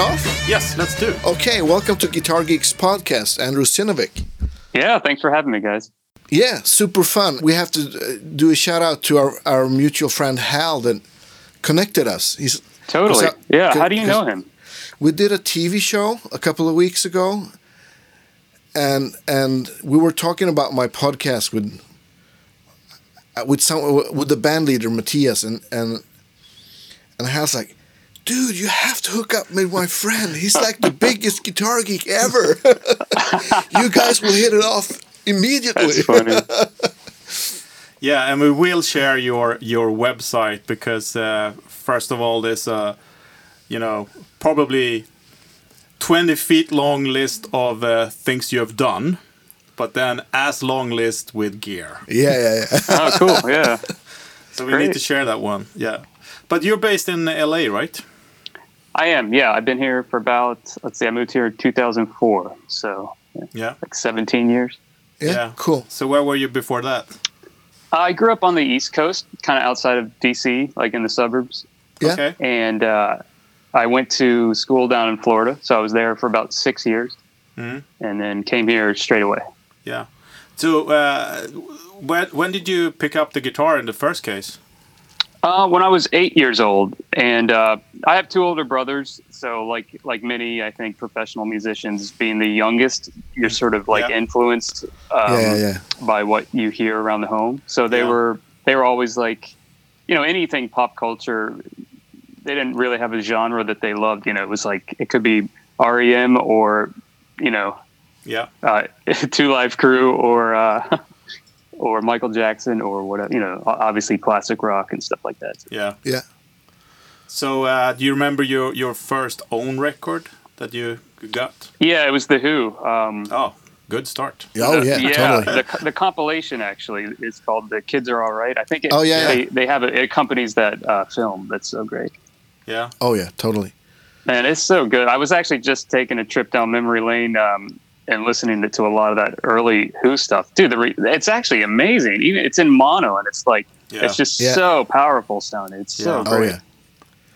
off? Yes, let's do. Okay, welcome to Guitar Geeks podcast, Andrew Synowiec. Yeah, thanks for having me, guys. Yeah, super fun. We have to uh, do a shout out to our, our mutual friend Hal that connected us. He's Totally. Cause I- yeah. How do you know him? we did a TV show a couple of weeks ago, and and we were talking about my podcast with uh, with some with the band leader Matthias, and and and Hal's like, dude, you have to hook up with my friend. He's like the biggest guitar geek ever. you guys will hit it off immediately. That's funny. Yeah, and we will share your your website because uh, first of all, there's a you know probably twenty feet long list of uh, things you have done, but then as long list with gear. yeah, yeah, yeah. oh, cool. Yeah. So we need to share that one. Yeah, but you're based in LA, right? I am. Yeah. I've been here for about, let's see, I moved here in 2004. So yeah, Yeah. like 17 years. yeah, Yeah. Cool. So where were you before that? I grew up on the East Coast, kind of outside of DC, like in the suburbs. Yeah. Okay. And uh, I went to school down in Florida. So I was there for about six years Mhm. and then came here straight away. Yeah. So uh, when when did you pick up the guitar in the first case? Uh, when I was eight years old, and uh, I have two older brothers. So, like like many, I think professional musicians, being the youngest, you're sort of like Yeah. influenced um, yeah, yeah. by what you hear around the home. So they Yeah. were they were always like, you know, anything pop culture. They didn't really have a genre that they loved. You know, it was like it could be REM or, you know, Yeah. uh, Two Live Crew or uh, or Michael Jackson or whatever. You know, obviously classic rock and stuff like that. Yeah. Yeah. So uh, do you remember your your first own record that you got? Yeah, it was the Who. Um, Oh, good start. Oh, yeah, yeah. totally. The, the compilation actually is called "The Kids Are All Right." I think. It, Oh, yeah, They, they have it, it accompanies that uh, film. That's so great, Yeah. Oh, yeah, totally. and it's so good. I was actually just taking a trip down memory lane um, and listening to a lot of that early Who stuff. Dude, the re- it's actually amazing. Even it's in mono, and it's like Yeah. it's just Yeah. so powerful sounding. It's so Yeah. Oh, great. yeah.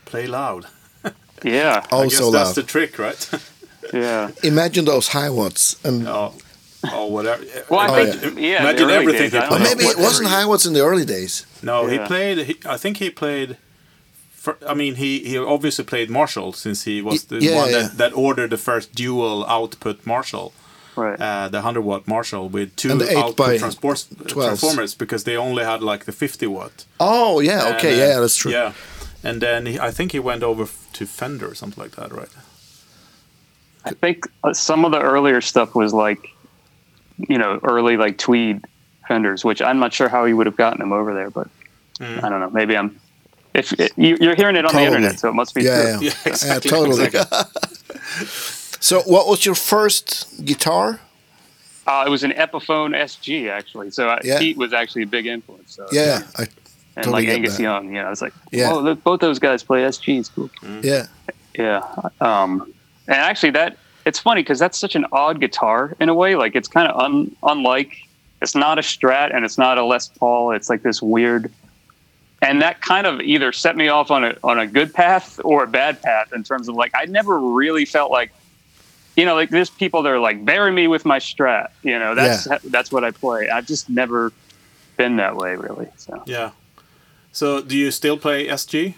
Play loud. yeah, Oh, I guess so that's the trick, right? yeah. Imagine those high watts. And oh, oh, whatever. Well, I Oh, think yeah. yeah. Imagine everything days, he I don't Or played. know. maybe it wasn't you- high watts in the early days. No, he played. He, I think he played. For, I mean, he, he obviously played Marshall since he was the Yeah, one yeah. That, that ordered the first dual output Marshall, Right. uh, the 100 watt Marshall with two And the 8 output by transport, 12s. transformers because they only had like the 50 watt. Oh, yeah, okay, And, uh, yeah, that's true. Yeah, and then he, I think he went over f- to Fender or something like that, right? I think uh, some of the earlier stuff was like, you know, early like tweed fenders, which I'm not sure how he would have gotten them over there, but Mm. I don't know. Maybe I'm. If it, you, you're hearing it on Probably. the internet, so it must be Yeah, true. yeah. Yeah, exactly. Yeah, totally. exactly. So, what was your first guitar? Uh, it was an Epiphone SG actually, so uh, Yeah. Pete was actually a big influence. So, Yeah, I, and totally like get Angus that. Young, Yeah, I was like, Yeah. oh, look, both those guys play SGs, cool. yeah, Yeah. Um, and actually, that it's funny because that's such an odd guitar in a way. Like it's kind of un, unlike. It's not a Strat and it's not a Les Paul. It's like this weird. And that kind of either set me off on a on a good path or a bad path in terms of like I never really felt like, you know, like there's people that are like bury me with my Strat. You know, that's that's what I play. I've just never been that way really. So. Yeah. So, do you still play SG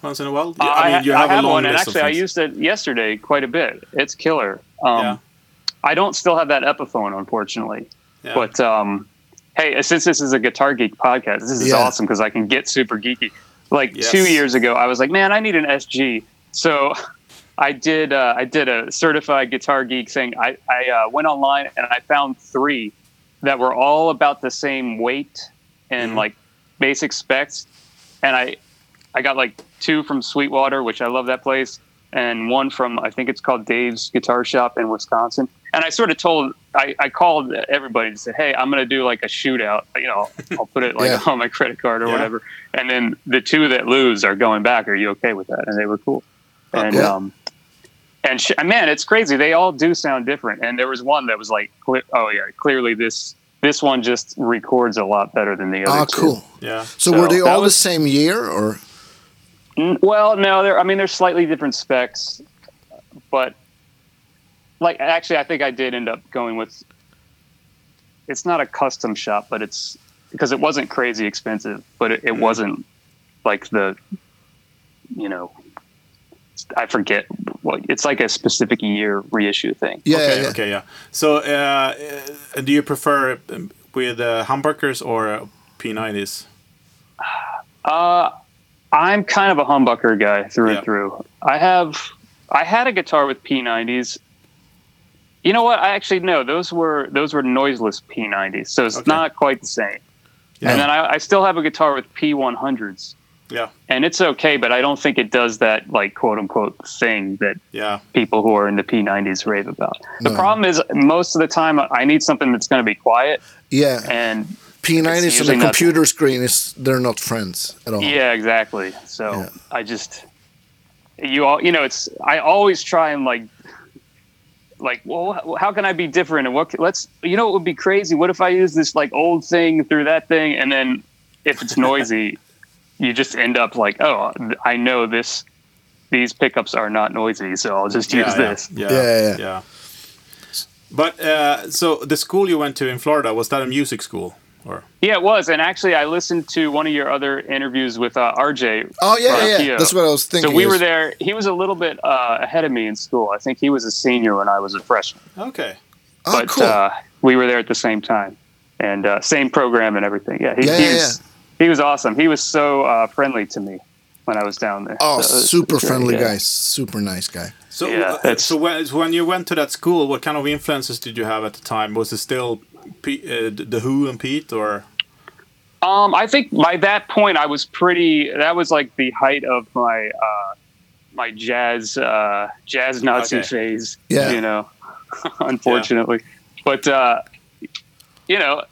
once in a while? Uh, I mean, you have, I a have long one, and list of actually, I used it yesterday quite a bit. It's killer. Um, Yeah. I don't still have that Epiphone, unfortunately. Yeah. But um, hey, since this is a Guitar Geek podcast, this is Yeah. awesome because I can get super geeky. Like Yes. two years ago, I was like, man, I need an SG. So I did. Uh, I did a certified Guitar Geek thing. I, I uh, went online and I found three that were all about the same weight and Mhm. like basic specs. And I, I got like two from Sweetwater, which I love that place, and one from I think it's called Dave's Guitar Shop in Wisconsin. And I sort of told, I, I called everybody and said, hey, I'm going to do like a shootout. You know, I'll put it like Yeah. on my credit card or Yeah. whatever. And then the two that lose are going back. Are you okay with that? And they were cool. And Yeah. um, and sh- man, it's crazy. They all do sound different. And there was one that was like, cle- oh yeah, clearly this this one just records a lot better than the other ah, two. cool. Yeah. So, So were they all was- the same year, or Well, no, they're. I mean, they're slightly different specs, but like actually, I think I did end up going with. It's not a custom shop, but it's because it wasn't crazy expensive, but it, it wasn't like the, you know, I forget what it's like a specific year reissue thing. Yeah, okay, yeah. okay, yeah. So, uh, uh, do you prefer um, with uh, humbuckers or uh, P90s? Uh, I'm kind of a humbucker guy through Yeah. and through. I have, I had a guitar with P90s. You know what? I actually no. Those were those were noiseless P90s, so it's Okay. not quite the same. Yeah. And then I, I still have a guitar with P100s, Yeah, and it's okay, but I don't think it does that like quote unquote thing that yeah, people who are in the P90s rave about. The No. problem is most of the time I need something that's going to be quiet, Yeah. and P90s and usually the not- computer screen is they're not friends at all. Yeah, exactly. So Yeah. I just you all you know it's I always try and like like well how can I be different and what c- let's you know it would be crazy what if I use this like old thing through that thing and then if it's noisy you just end up like oh I know this these pickups are not noisy so I'll just use yeah, yeah, this. Yeah, Yeah, yeah. yeah. But uh, so the school you went to in Florida was that a music school or? Yeah, it was. And actually, I listened to one of your other interviews with uh, RJ. Oh yeah, from yeah. That's what I was thinking. So we is- were there. He was a little bit uh, ahead of me in school. I think he was a senior when I was a freshman. Okay. Oh, but cool. uh, we were there at the same time, and uh, same program and everything. Yeah, he, Yeah, he yeah, was he was awesome. He was so uh, friendly to me when I was down there. oh, So super was friendly yeah. guy. Super nice guy. So, Yeah, uh, so when, when you went to that school, what kind of influences did you have at the time? Was it still P, uh, the Who and Pete, or Um, I think by that point I was pretty. That was like the height of my uh, my jazz uh, jazz Nazi Okay. phase. Yeah. you know, unfortunately, but uh, you know,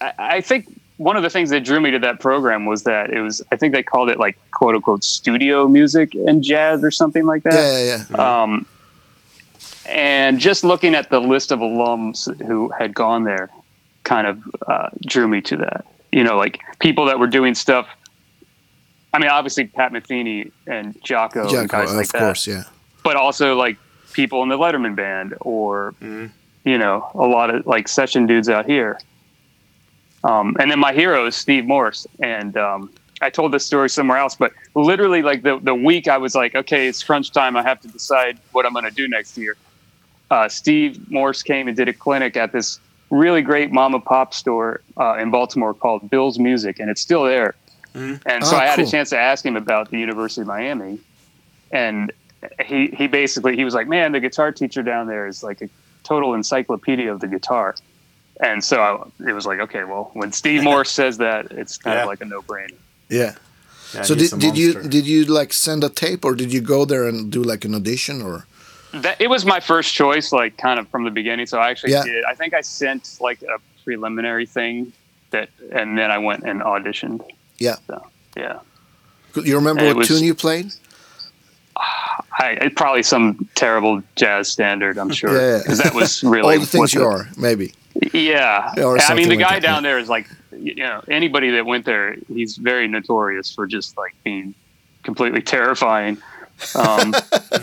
I, I think one of the things that drew me to that program was that it was. I think they called it like quote unquote studio music and jazz or something like that. Yeah, yeah, yeah. Um, and just looking at the list of alums who had gone there kind of uh, drew me to that. You know, like people that were doing stuff. I mean, obviously Pat Metheny and Jaco, and guys like of that, course, yeah. but also like people in the Letterman band or Mhm. you know a lot of like session dudes out here. Um, and then my hero is Steve Morse, and um, I told this story somewhere else, but literally like the the week I was like, okay, it's crunch time. I have to decide what I'm going to do next year. Uh, Steve Morse came and did a clinic at this really great mom and pop store uh, in Baltimore called Bill's Music, and it's still there. Mhm. And so Oh, I had cool. a chance to ask him about the University of Miami, and he he basically he was like, "Man, the guitar teacher down there is like a total encyclopedia of the guitar." And so I, it was like, okay, well, when Steve Morse says that, it's kind Yeah. of like a no-brainer. Yeah. Yeah, so did, did you did you like send a tape or did you go there and do like an audition or That it was my first choice, like kind of from the beginning. So I actually Yeah. did. I think I sent like a preliminary thing that, and then I went and auditioned. Yeah. So yeah, you remember It what was- tune you played? I it, probably some terrible jazz standard. I'm sure Yeah, yeah. because that was really All the things you the- are, maybe. Yeah, I mean the like guy that, down there is like, you know, anybody that went there, he's very notorious for just like being completely terrifying. Um,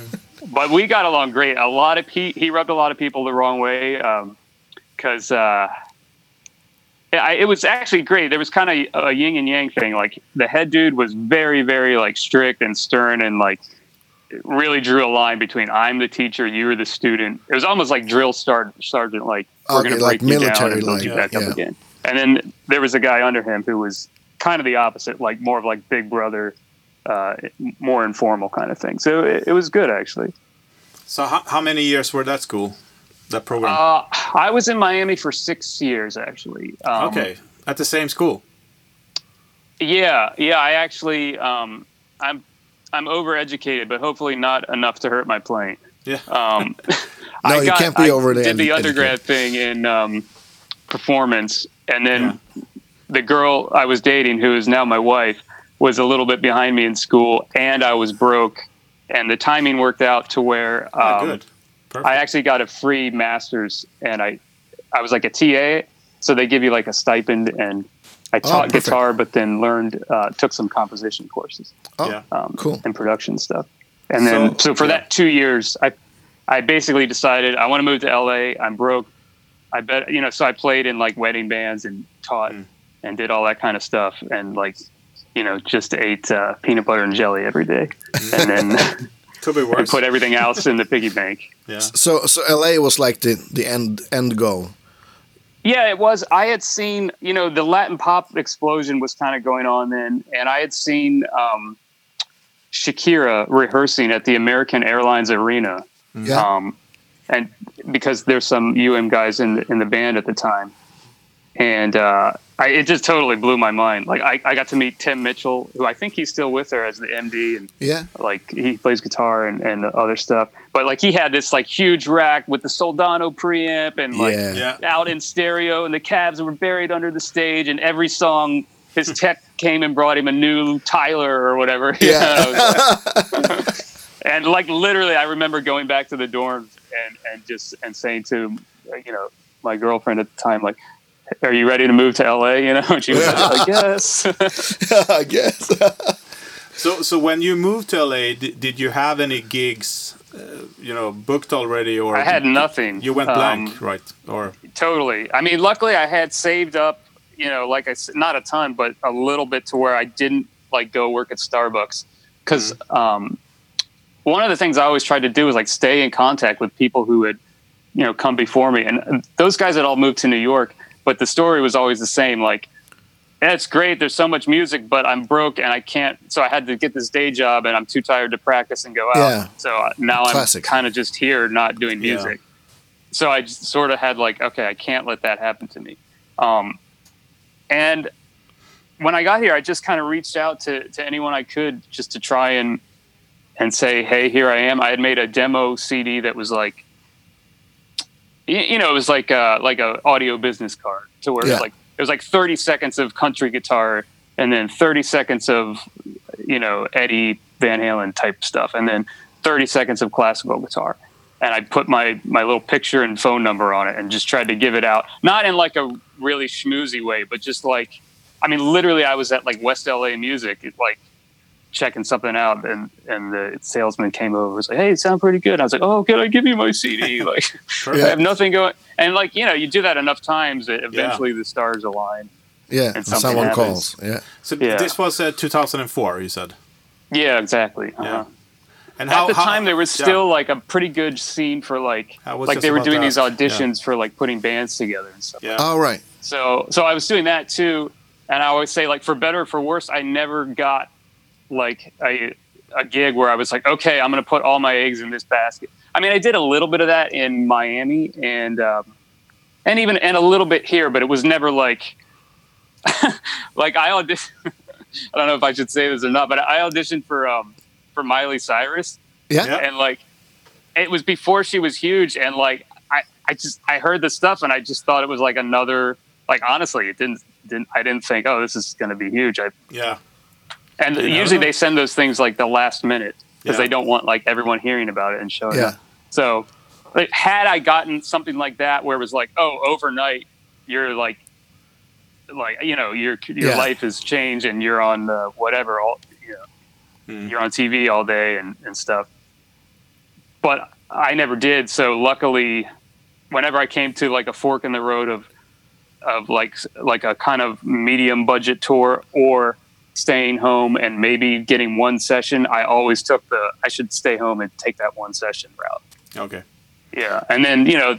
but we got along great. A lot of he he rubbed a lot of people the wrong way because uh, I, it was actually great. There was kind of a yin and yang thing. Like the head dude was very very like strict and stern and like really drew a line between I'm the teacher, you're the student. It was almost like drill start, sergeant, like we're Okay, going to like break you down military and build like, you back yeah. up again. And then there was a guy under him who was kind of the opposite, like more of like big brother, uh, more informal kind of thing. So it, it was good actually. So how, how many years were that school, that program? Uh, I was in Miami for six years actually. Um, okay, at the same school. Yeah, yeah. I actually, um, I'm, I'm overeducated, but hopefully not enough to hurt my playing. Yeah. Um, No, I you got- can't be I over the Did the undergrad thing in um, performance, and then the girl I was dating, who is now my wife, was a little bit behind me in school, and I was broke, and the timing worked out to where Ah, um. Perfect. I actually got a free master's, and I, I was like a TA, so they give you like a stipend, and I taught Oh, guitar, but then learned, uh, took some composition courses Oh, Yeah. um, cool. and production stuff. And then, So- so, for yeah. that two years, I I basically decided I want to move to LA. I'm broke. I bet you know. So I played in like wedding bands and taught Mm. and did all that kind of stuff and like you know just ate uh, peanut butter and jelly every day and then Could be and put everything else in the piggy bank. yeah. So so LA was like the the end end goal. Yeah, it was. I had seen, you know, the Latin pop explosion was kind of going on then, and I had seen um, Shakira rehearsing at the American Airlines Arena, Yeah. um, and because there's some UM guys in the, in the band at the time, and uh, I, it just totally blew my mind. Like I, I got to meet Tim Mitchell, who I think he's still with her as the MD, and yeah. like he plays guitar and, and other stuff. But like he had this like huge rack with the Soldano preamp and like Yeah. Yeah. out in stereo, and the cabs were buried under the stage. And every song, his tech came and brought him a new Tyler or whatever. you Yeah. know. and like literally, I remember going back to the dorms and and just and saying to you know my girlfriend at the time like. Are you ready to move to LA? You know, and she was like, "Yes." I guess. So, so when you moved to LA, did, did you have any gigs, uh, you know, booked already, or I had did- nothing. You went Um, blank, right? Or Totally. I mean, luckily I had saved up, you know, like I said, not a ton, but a little bit to where I didn't like go work at Starbucks. Because um, one of the things I always tried to do was like stay in contact with people who had, you know, come before me. And those guys had all moved to New York, but the story was always the same. Like, that's great. There's so much music, but I'm broke and I can't. So I had to get this day job, and I'm too tired to practice and go out. Yeah. So uh, now Classic. I'm kind of just here, not doing music Yeah. music. So I just sort of had like, okay, I can't let that happen to me. Um, and when I got here, I just kind of reached out to to anyone I could just to try and and say, hey, here I am. I had made a demo CD that was like, you, you know, it was like a, like a audio business card to where it was like it was like 30 seconds of country guitar and then 30 seconds of you know Eddie Van Halen type stuff and then 30 seconds of classical guitar. And I put my my little picture and phone number on it and just tried to give it out not in like a really schmoozy way but just like I mean literally I was at like West LA Music it, like checking something out and and the salesman came over and was like hey it sounds pretty good I was like oh can I give you my CD like I have nothing going and like you know you do that enough times that eventually the stars align Yeah. And Someone happens. calls. Yeah. so Yeah. this was uh, 2004, you said. yeah exactly Yeah. uh-huh. And at the time there was yeah. still like a pretty good scene for like like they were about to doing these ask, yeah. auditions for like putting bands together and stuff Yeah. All right. so so i was doing that too and i always say like for better or for worse i never got like a, a gig where i was like okay i'm gonna put all my eggs in this basket i mean i did a little bit of that in miami and um, and even and a little bit here but it was never like like i auditioned i don't know if i should say this or not but i auditioned for um for miley cyrus Yeah. Yeah. and like it was before she was huge and like i i just i heard the stuff and i just thought it was like another like honestly it didn't didn't i didn't think oh this is going to be huge i Yeah. And usually they send those things like the last minute because Yeah. they don't want like everyone hearing about it and showing Yeah. up so like, had i gotten something like that where it was like oh overnight you're like like you know your your Yeah. life has changed and you're on uh, whatever all you know Mm. you're on TV all day and, and stuff. But I never did. So luckily, whenever I came to like a fork in the road of of like like a kind of medium budget tour or staying home and maybe getting one session, I always took the I should stay home and take that one session route. Okay. Yeah, and then you know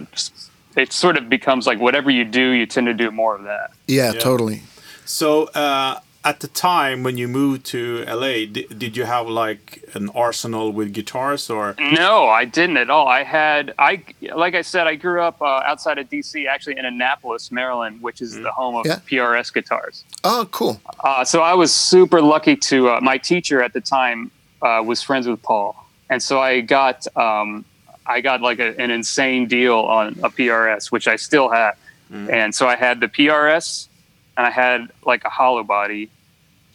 it sort of becomes like whatever you do, you tend to do more of that. Yeah, Yeah. totally. So uh, at the time when you moved to LA, did, did you have like an arsenal with guitars or? No, I didn't at all. I had I like I said, I grew up uh, outside of DC, actually in Annapolis, Maryland, which is the home of Yeah. PRS guitars. Oh, cool. Uh, so I was super lucky to. Uh, my teacher at the time uh, was friends with Paul, and so I got um, I got like a, an insane deal on a PRS, which I still have. And so I had the PRS, and I had like a hollow body,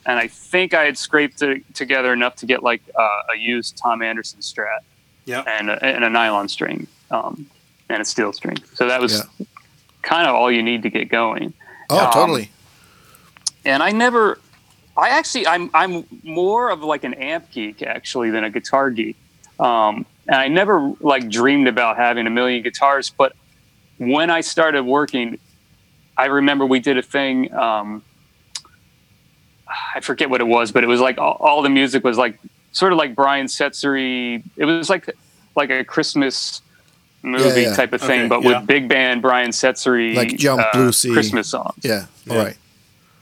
and I think I had scraped it together enough to get like uh, a used Tom Anderson Strat Yeah. and a, and a nylon string um, and a steel string. So that was Yeah. kind of all you need to get going Oh, Um, totally. and I never, I actually, I'm I'm more of like an amp geek actually than a guitar geek. Um, and I never like dreamed about having a million guitars. But when I started working, I remember we did a thing. I forget what it was, but it was like all, all the music was like sort of like Brian Setzery. It was like like a Christmas movie Yeah, yeah. type of thing, Okay, but yeah. with big band Brian Setzery, Like Jump uh, Bluesy. Christmas songs. Yeah. Yeah. All right.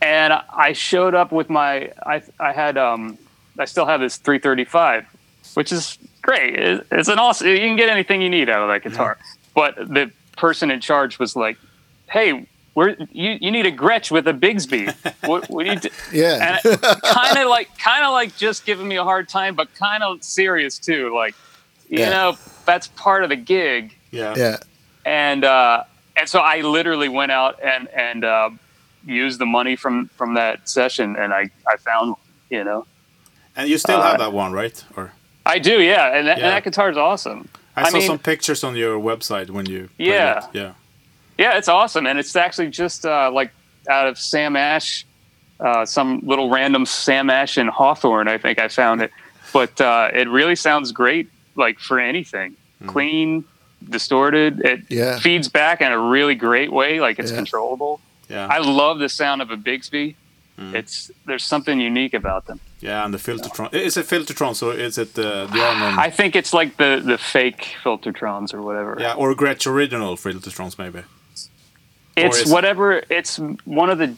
And I showed up with my I I had um I still have this 335, which is great. It- It's an awesome. You can get anything you need out of that guitar. But the person in charge was like, "Hey, we're you you need a Gretsch with a Bigsby. what, what do you do?" Yeah. kind of like kind of like just giving me a hard time but kind of serious too like you Yeah. know that's part of the gig Yeah. yeah. and uh and so i literally went out and and uh used the money from from that session and i i found you know And you still Uh, have that one, right? Or i do yeah and that, Yeah. and that guitar is awesome I, I saw mean- some pictures on your website when you. played Yeah. it. Yeah. Yeah it's awesome and it's actually just uh like out of sam ash uh some little random sam ash in hawthorne i think i found it but uh it really sounds great like for anything clean distorted it Yeah. feeds back in a really great way like it's Yeah. controllable Yeah. i love the sound of a bigsby it's there's something unique about them yeah. And the Filtertron. Is it Filtertron? So is it the the Arnon? i think it's like the the fake filtertrons or whatever yeah. Or Gretsch original Filtertrons maybe. It's whatever. It's one of the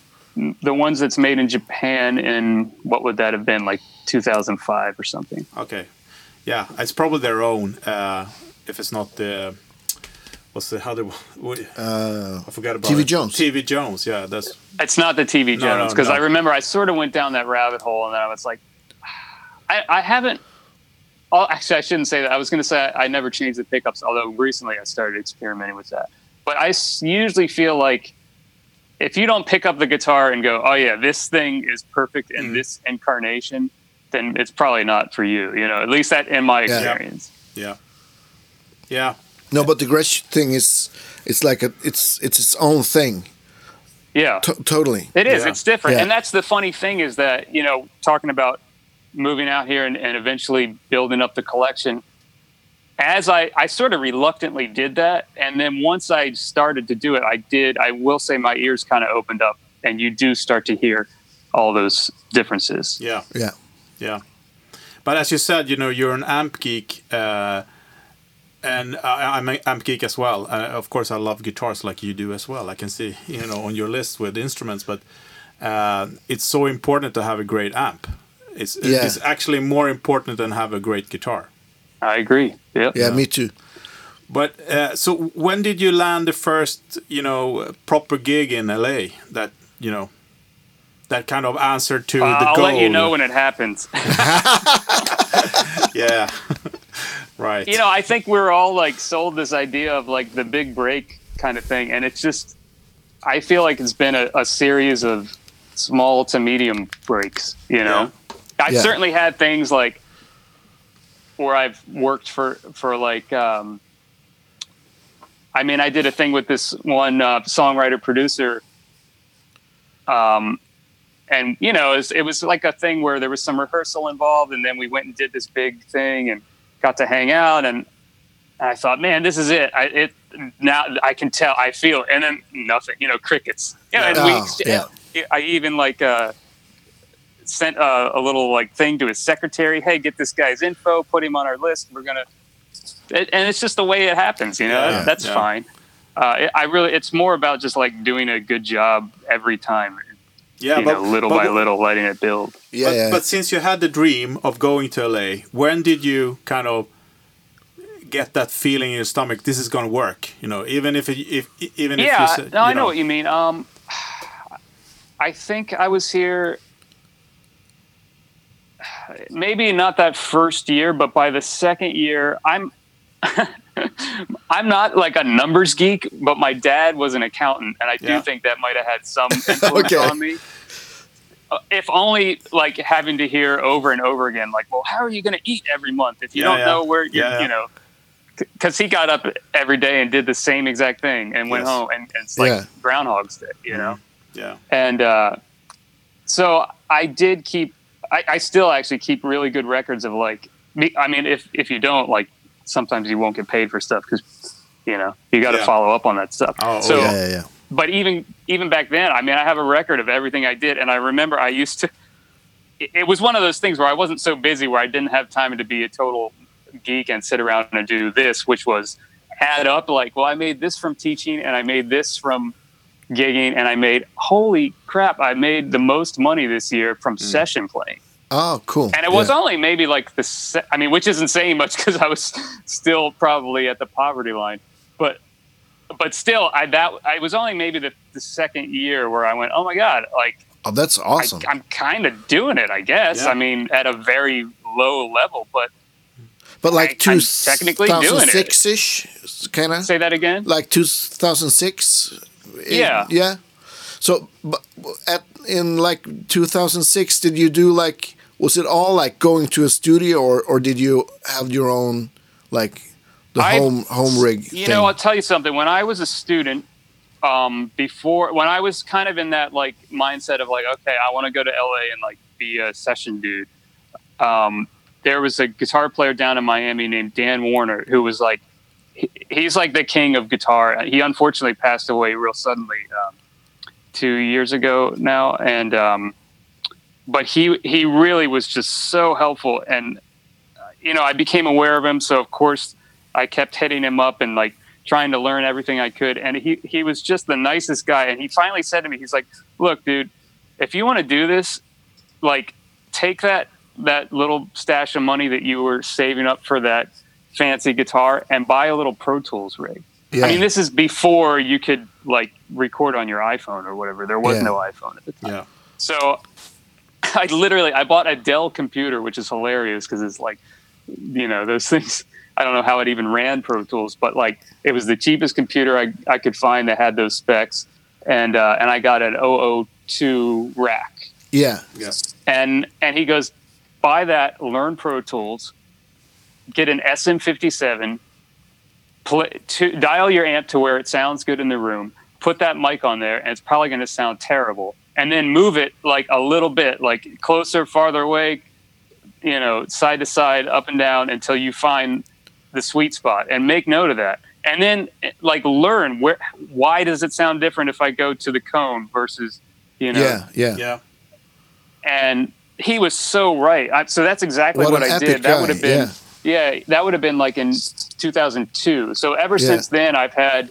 the ones that's made in Japan in what would that have been like 2005 or something. Okay. Yeah. It's probably their own. Uh, if it's not the. What's the how the what, Uh, I forgot about TV it. Jones. TV Jones. Yeah. That's It's not the TV No, Jones no, because no. I remember I sort of went down that rabbit hole and then I was like, I, I haven't. Oh, actually, I shouldn't say that. I was going to say I, I never changed the pickups, although recently I started experimenting with that. But I usually feel like if you don't pick up the guitar and go, "Oh yeah, this thing is perfect in Mm. this incarnation," then it's probably not for you. You know, at least that in my Yeah. experience. yeah. Yeah. no, but the Gretsch thing is, it's like a, it's it's its own thing. Yeah. To- totally. It is. Yeah. It's different. Yeah. And that's the funny thing is that, you know, talking about moving out here and, and eventually building up the collection, as I, I sort of reluctantly did that. And then once I started to do it, I did, I will say my ears kind of opened up and you do start to hear all those differences. Yeah. Yeah. Yeah. But as you said, you know, you're an amp geek, uh, and I, I'm an amp geek as well. Uh, of course, I love guitars like you do as well. I can see, you know, on your list with instruments, but uh, it's so important to have a great amp. It's, Yeah. it's actually more important than have a great guitar. I agree. Yep. Yeah, me too. But uh, so when did you land the first, you know, proper gig in LA that, you know, that kind of answered to Uh, the I'll goal? let you know when it happens. Yeah. right. you know, I think we're all like sold this idea of like the big break kind of thing, and it's just, I feel like it's been a, a series of small to medium breaks. You know, I've Yeah. certainly had things like where I've worked for for like. Um, I mean, I did a thing with this one uh, songwriter producer. Um, and you know, it was, it was like a thing where there was some rehearsal involved, and then we went and did this big thing, and got to hang out, and I thought, man, this is it. I it now I can tell, I feel, and then nothing, you know, crickets. Yeah, and Oh, we, yeah. I even like uh, sent uh, a little like thing to his secretary. Hey, get this guy's info, put him on our list. We're gonna, it, and it's just the way it happens. You know, Yeah, that's yeah. fine. Uh, it, I really, it's more about just like doing a good job every time. yeah, you know, little but by little, letting it build. Yeah, but, yeah. but since you had the dream of going to LA, when did you kind of get that feeling in your stomach? This is going to work, you know, even if it, if even if you yeah, no, you I know what you mean. Um, I think I was here. Maybe not that first year, but by the second year, I'm. I'm not like a numbers geek, but my dad was an accountant, and I do Yeah. think that might have had some influence Okay. on me. Uh, If only like having to hear over and over again, like, well, how are you going to eat every month if you Yeah, don't yeah. know where yeah. you know? Because he got up every day and did the same exact thing and went Yes. home, and, and it's like. Groundhog's Day, you know. yeah, And uh, so I did keep. I, I still actually keep really good records of like. Me, I mean, if if you don't like, sometimes you won't get paid for stuff because you know you got to Yeah. follow up on that stuff. Oh, so, yeah, yeah, yeah. but even even back then, I mean, I have a record of everything I did, and I remember I used to. It, it was one of those things where I wasn't so busy where I didn't have time to be a total geek and sit around and do this, which was add up like, well, I made this from teaching, and I made this from gigging, and I made holy crap, I made the most money this year from mm. session playing. Oh, cool. And it was yeah. only maybe like the, se- I mean, which isn't saying much because I was still probably at the poverty line, but, but still, I that I was only maybe the, the second year where I went, oh my god, like Oh, that's awesome. I, I'm kind of doing it, I guess. Yeah. I mean, at a very low level, but but like I- I'm technically doing it. 2006 ish, kind of say that again. like 2006. Yeah. yeah. So, but at in like 2006, did you do like was it all like going to a studio or or did you have your own like the I- home home rig? You thing? know, I'll tell you something. When I was a student, um, before when I was kind of in that like mindset of like, okay, I want to go to LA and like be a session dude. Um, there was a guitar player down in Miami named Dan Warner who was like, he, he's like the king of guitar. He unfortunately passed away real suddenly um, two years ago now, and um, but he he really was just so helpful, and uh, you know I became aware of him, so of course I kept hitting him up and like trying to learn everything I could. And he, he was just the nicest guy. And he finally said to me, he's like, look, dude, if you want to do this, like take that, that little stash of money that you were saving up for that fancy guitar and buy a little Pro Tools rig. yeah. I mean, this is before you could like record on your iPhone or whatever. There was Yeah. no iPhone at the time. Yeah. So I literally I bought a Dell computer, which is hilarious because it's like, you know, those things. I don't know how it even ran Pro Tools, but like it was the cheapest computer I, I could find that had those specs, and uh, and I got an 002 rack, yeah. Yeah. and and he goes, buy that, learn Pro Tools, get an SM57, play, to, dial your amp to where it sounds good in the room, put that mic on there, and it's probably going to sound terrible, and then move it like a little bit, like closer, farther away, you know, side to side, up and down until you find the sweet spot, and make note of that. And then, like, learn where. Why does it sound different if I go to the cone versus, you know, yeah, yeah, Yeah. and he was so right. I, so that's exactly What what, I epic did. That would have been, yeah. That would have been like in 2002. So ever Yeah. since then, I've had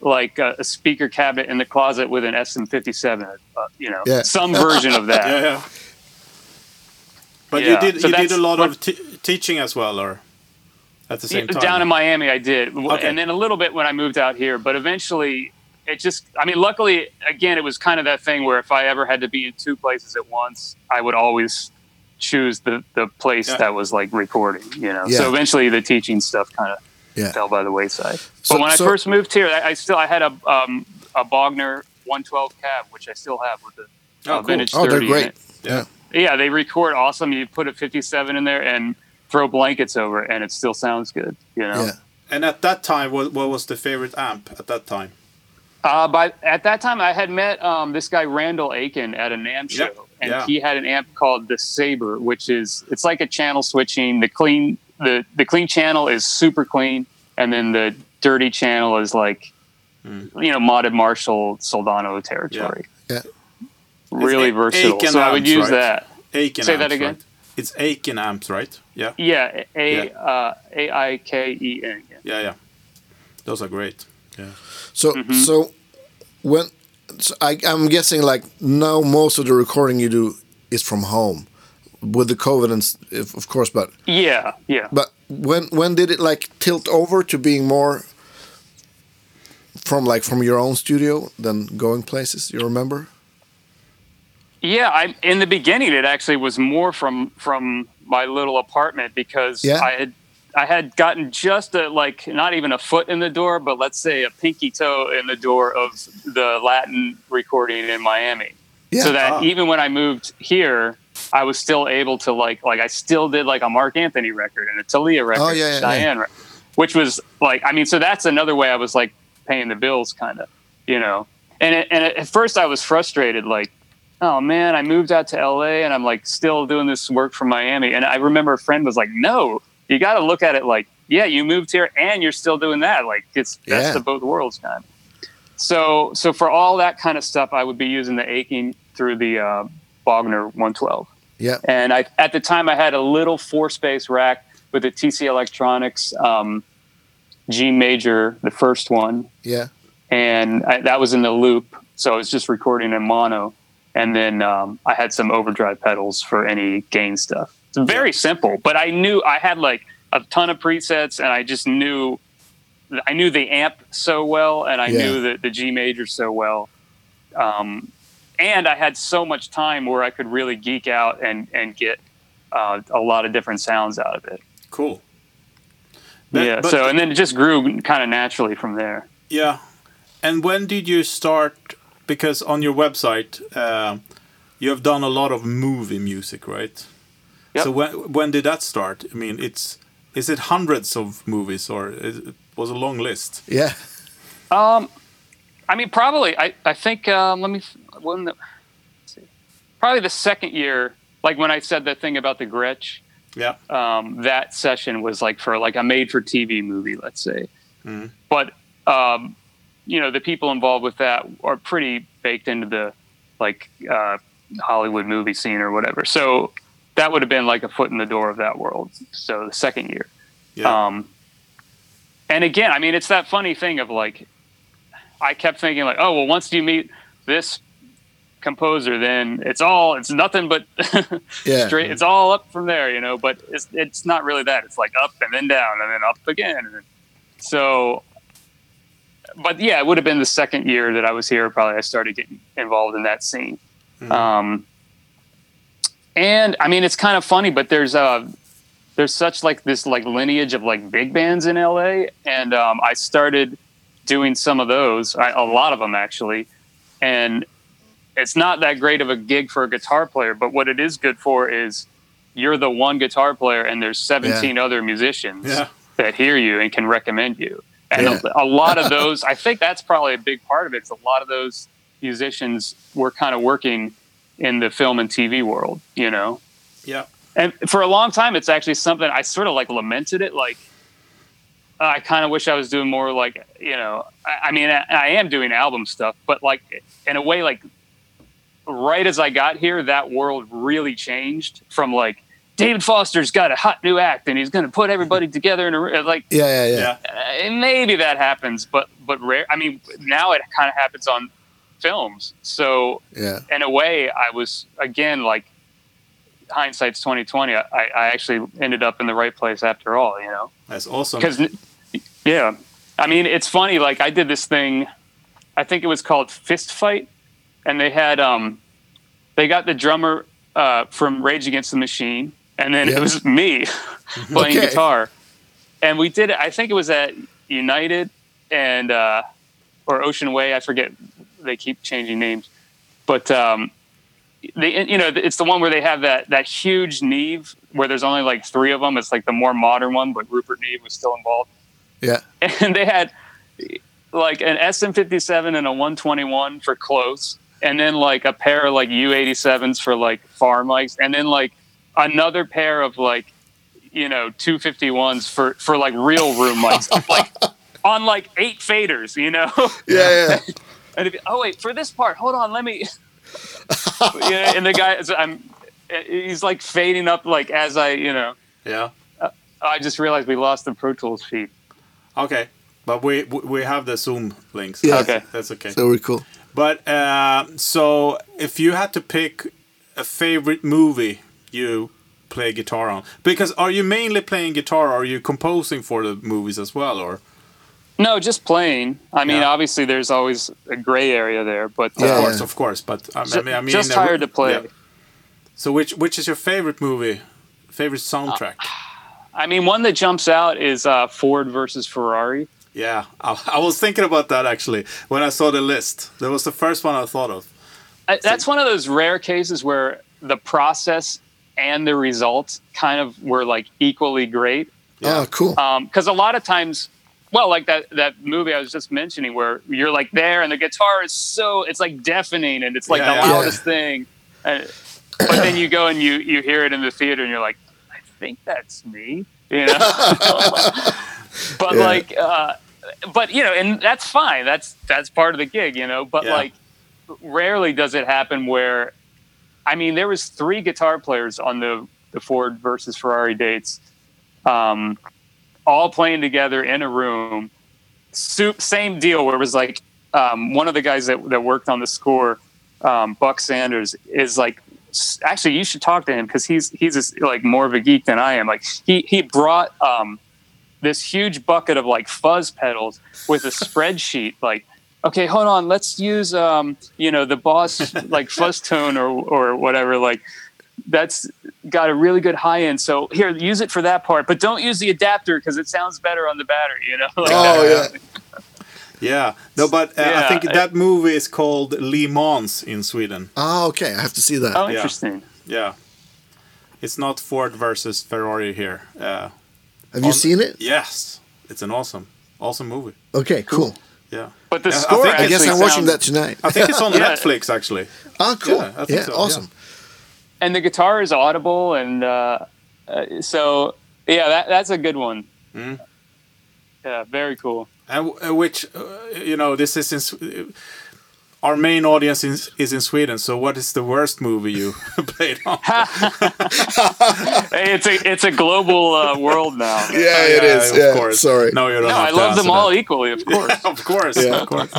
like a, a speaker cabinet in the closet with an SM57, uh, you know, Yeah. some version of that. Yeah. yeah. But Yeah, you did so you did a lot what- of t- teaching as well, or at the same time. Down in Miami, I did, Okay. and then a little bit when I moved out here. But eventually, it just, I mean, luckily, again, it was kind of that thing where if I ever had to be in two places at once, I would always choose the the place Yeah. that was like recording. You know, Yeah. so eventually the teaching stuff kind of Yeah. fell by the wayside. So- but when so- I first moved here, I, I still I had a um, a Bogner 112 cab, which I still have with the Oh, uh, cool. vintage Oh, 30 they're great. Yeah. Yeah, they record awesome. You put a 57 in there and throw blankets over, it, and it still sounds good. You know. Yeah. And at that time, what, what was the favorite amp at that time? Uh, by at that time, I had met um, this guy Randall Aiken at a NAMM show, Yep. And Yeah. he had an amp called the Saber, which is it's like a channel switching. The clean the the clean channel is super clean, and then the dirty channel is like Hmm. you know modded Marshall Soldano territory. Yeah. Really It's A- versatile. Aiken So I would use right? that. Aiken Say amps, that again? Right? It's Aiken amps, right? Yeah. Yeah, A Yeah. uh, A I K E N. yeah. Yeah, yeah. Those are great. Yeah. So Mm-hmm. so when so I, I'm guessing like now most of the recording you do is from home with the COVID and if, of course, but Yeah, yeah. but when when did it like tilt over to being more from like from your own studio than going places? You remember? Yeah, I in the beginning it actually was more from from my little apartment because Yeah. I had I had gotten just a like not even a foot in the door, but let's say a pinky toe in the door of the Latin recording in Miami. Yeah. So that Ah. even when I moved here, I was still able to like like I still did like a Marc Anthony record and a Thalia record, Oh, yeah, yeah, Chayanne, record, which was like I mean, so that's another way I was like paying the bills, kind of, you know. And it, and at first I was frustrated, like, oh man, I moved out to LA and I'm like still doing this work from Miami. And I remember a friend was like, no, you got to look at it like yeah, you moved here and you're still doing that. Like it's best Yeah. of both worlds, kind of. So, so for all that kind of stuff, I would be using the Aiken through the uh, Bogner 112. Yeah. And I, at the time, I had a little four space rack with a TC Electronics um, G major, the first one, Yeah. and I, that was in the loop. So I was just recording in mono, and then um, I had some overdrive pedals for any gain stuff. It's very simple, but I knew I had like a ton of presets, and I just knew I knew the amp so well, and I Yeah. knew the, the G major so well. Um, and I had so much time where I could really geek out and and get uh, a lot of different sounds out of it. Cool. But- yeah. so and then it just grew kind of naturally from there. Yeah. And when did you start? Because on your website, uh, you have done a lot of movie music, right? Yep. So when when did that start? I mean, it's is it hundreds of movies or is it was a long list? Yeah. Um, I mean, probably. I I think. Um, let me. When the, let's see. probably the second year, like when I said the thing about the Gretsch, Yeah. um, that session was like for like a made-for-TV movie, let's say. Mhm. But um, you know, the people involved with that are pretty baked into the like uh, Hollywood movie scene or whatever. So that would have been like a foot in the door of that world. So the second year. Yeah. Um, and again, I mean, it's that funny thing of like, I kept thinking like, oh well, once you meet this composer, then it's all it's nothing but Yeah. straight. It's all up from there, you know. But it's it's not really that. It's like up and then down and then up again. Then, so, but yeah, it would have been the second year that I was here. Probably I started getting involved in that scene. Um, and I mean, it's kind of funny, but there's uh there's such like this like lineage of like big bands in LA, and um, I started doing some of those, I, a lot of them actually, and it's not that great of a gig for a guitar player, but what it is good for is you're the one guitar player, and there's 17 other musicians Yeah. that hear you and can recommend you. And Yeah. a, a lot of those, I think that's probably a big part of it. it. Is a lot of those musicians were kind of working in the film and TV world, you know. Yeah. And for a long time, it's actually something I sort of like lamented it. Like, I kind of wish I was doing more like, you know, I, I mean, I, I am doing album stuff, but like in a way, like right as I got here, that world really changed from like David Foster's got a hot new act and he's going to put everybody together in a like Yeah. Yeah. Yeah. Yeah. uh, maybe that happens, but but rare. I mean, now it kind of happens on films. So Yeah. in a way, I was again like hindsight's twenty twenty. I, I actually ended up in the right place after all. You know, That's awesome. because yeah, I mean, it's funny. Like I did this thing. I think it was called Fist Fight, and they had um, they got the drummer uh, from Rage Against the Machine, and then Yeah. it was me playing Okay. guitar, and we did it. I think it was at United and uh, or Ocean Way. I forget. They keep changing names, but um, they you know it's the one where they have that that huge Neve where there's only like three of them. It's like the more modern one, but Rupert Neve was still involved Yeah. and they had like an SM57 and a 121 for close, and then like a pair of like U87s for like far mics, and then like another pair of like you know 251s for for like real room mics, like on like eight faders, you know. Yeah. Yeah. and if, oh wait, for this part, hold on, let me. yeah, and the guy, I'm, he's like fading up like as I, you know. yeah. I just realized we lost the Pro Tools feed. Okay. But we we we have the Zoom links. Yeah. Okay. That's okay. So we're cool. But uh, so if you had to pick a favorite movie you play guitar on, because are you mainly playing guitar? Or are you composing for the movies as well, or No, just playing. I mean, Yeah. obviously, there's always a gray area there, but of Yeah, uh, course, of course. But I ju- mean, I mean, just uh, hired to play. yeah. So which which is your favorite movie? Favorite soundtrack? I mean, one that jumps out is uh, Ford versus Ferrari. yeah, I, I was thinking about that actually when I saw the list. That was the first one I thought of. I, that's one of those rare cases where the process and the result kind of were like equally great. Yeah. Oh, cool. Because a lot of times, well, like that that movie I was just mentioning, where you're like there and the guitar is so it's like deafening and it's like Yeah, the yeah. loudest thing, and, but then you go and you you hear it in the theater and you're like, I think that's me, you know. but Yeah. like, uh, but you know, and that's fine. That's that's part of the gig, you know. But Yeah. like, rarely does it happen where, I mean, there was three guitar players on the the Ford versus Ferrari dates, um, all playing together in a room. Same deal where it was like um, one of the guys that, that worked on the score, um, Buck Sanders, is like actually you should talk to him because he's he's like more of a geek than I am. Like he he brought um, this huge bucket of like fuzz pedals with a spreadsheet like. Okay, hold on. Let's use um, you know the boss like fuzz tone or or whatever. Like that's got a really good high end. So here, use it for that part, but don't use the adapter because it sounds better on the battery. You know. Like Oh that. yeah. Yeah, no, but uh, I Yeah, think I- that movie is called Le Mans in Sweden. Oh, okay. I have to see that. Oh, Yeah. interesting. Yeah, it's not Ford versus Ferrari here. Uh, have you seen it? yes, it's an awesome, awesome movie. Okay, cool. Yeah, But the Yeah, I score. think- I guess I'm watching that tonight. I think it's on Yeah. Netflix actually. Oh, cool. Yeah, I Yeah, think so, yeah. awesome. And the guitar is audible, and uh, uh, so yeah, that, that's a good one. Mm. Yeah, very cool. And uh, which, uh, you know, this is in, S- uh, our main audience is, is in Sweden. So, what is the worst movie you played on? Hey, it's a it's a global uh, world now. man. Yeah, it is. of Yeah, course. sorry. No, you don't. No, have I to love them answer all that. equally, of course. of course, Yeah. of course.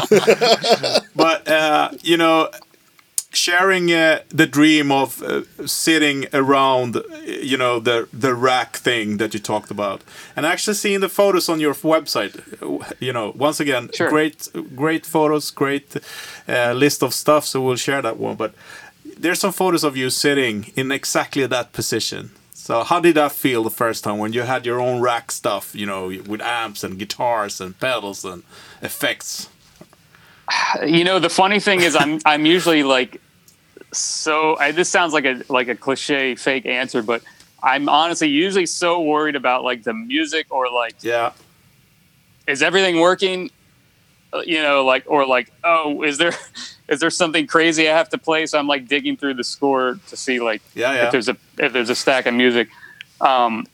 but uh, you know, sharing uh, the dream of uh, sitting around, you know, the the rack thing that you talked about, and actually seeing the photos on your website. You know, once again, Sure. great, great photos, great uh, list of stuff. So we'll share that one. But there's some photos of you sitting in exactly that position. So how did that feel the first time when you had your own rack stuff, you know, with amps and guitars and pedals and effects? You know, the funny thing is, I'm I'm usually like so. I, this sounds like a like a cliche, fake answer, but I'm honestly usually so worried about like the music or like Yeah, is everything working Uh, you know like or like oh is there is there something crazy i have to play so i'm like digging through the score to see like yeah, yeah. if there's a if there's a stack of music um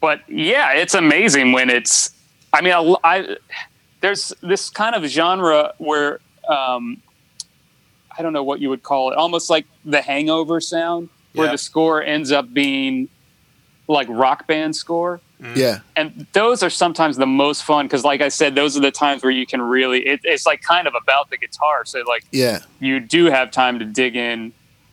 but yeah it's amazing when it's i mean I, I there's this kind of genre where um i don't know what you would call it almost like the hangover sound where Yeah. the score ends up being like rock band score Yeah. and those are sometimes the most fun because like i said those are the times where you can really it, it's like kind of about the guitar so like Yeah. you do have time to dig in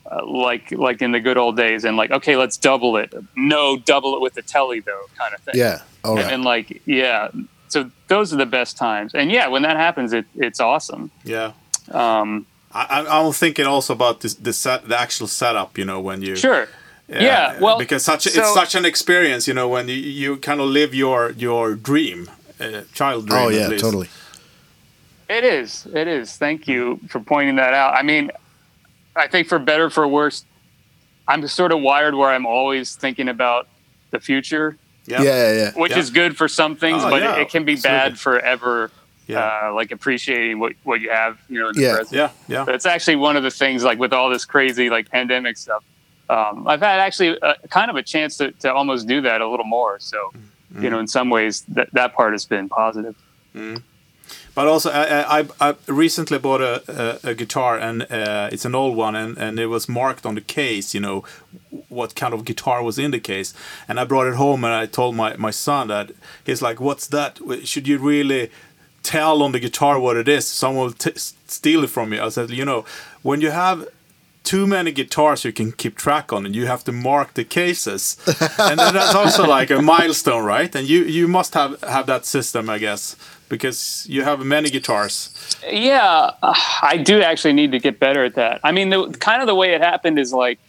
uh, like like in the good old days and like okay let's double it no double it with the telly though kind of thing Yeah. All and right. then like yeah so those are the best times and yeah when that happens it, it's awesome yeah. um I, I- I'm thinking also about this, the set, the actual setup. You know, when you sure Yeah, well, because such so- it's such an experience. You know, when you, you kind of live your your dream, uh, child dream. Oh yeah, totally. It is. It is. Thank you for pointing that out. I mean, I think for better for worse, I'm sort of wired where I'm always thinking about the future, Yeah, Yeah, yeah, yeah. which Yeah. is good for some things, Oh, but yeah, it, it can be absolutely. bad for ever, yeah, uh, like appreciating what, what you have, you know, in the Yeah. present. yeah, yeah. But it's actually one of the things, like with all this crazy like pandemic stuff. Um, I've had actually a, kind of a chance to, to almost do that a little more. So, Mm-hmm. you know, in some ways, that that part has been positive. But also, I, I, I recently bought a, a, a guitar, and uh, it's an old one, and, and it was marked on the case, you know, what kind of guitar was in the case. And I brought it home, and I told my, my son that he's like, "What's that? Should you really tell on the guitar what it is? Someone will t- steal it from you." I said, "You know, when you have." Too many guitars you can keep track on, and you have to mark the cases, and that's also like a milestone, right? And you you must have have that system, I guess, because you have many guitars. Yeah, I do actually need to get better at that. I mean, the kind of the way it happened is like,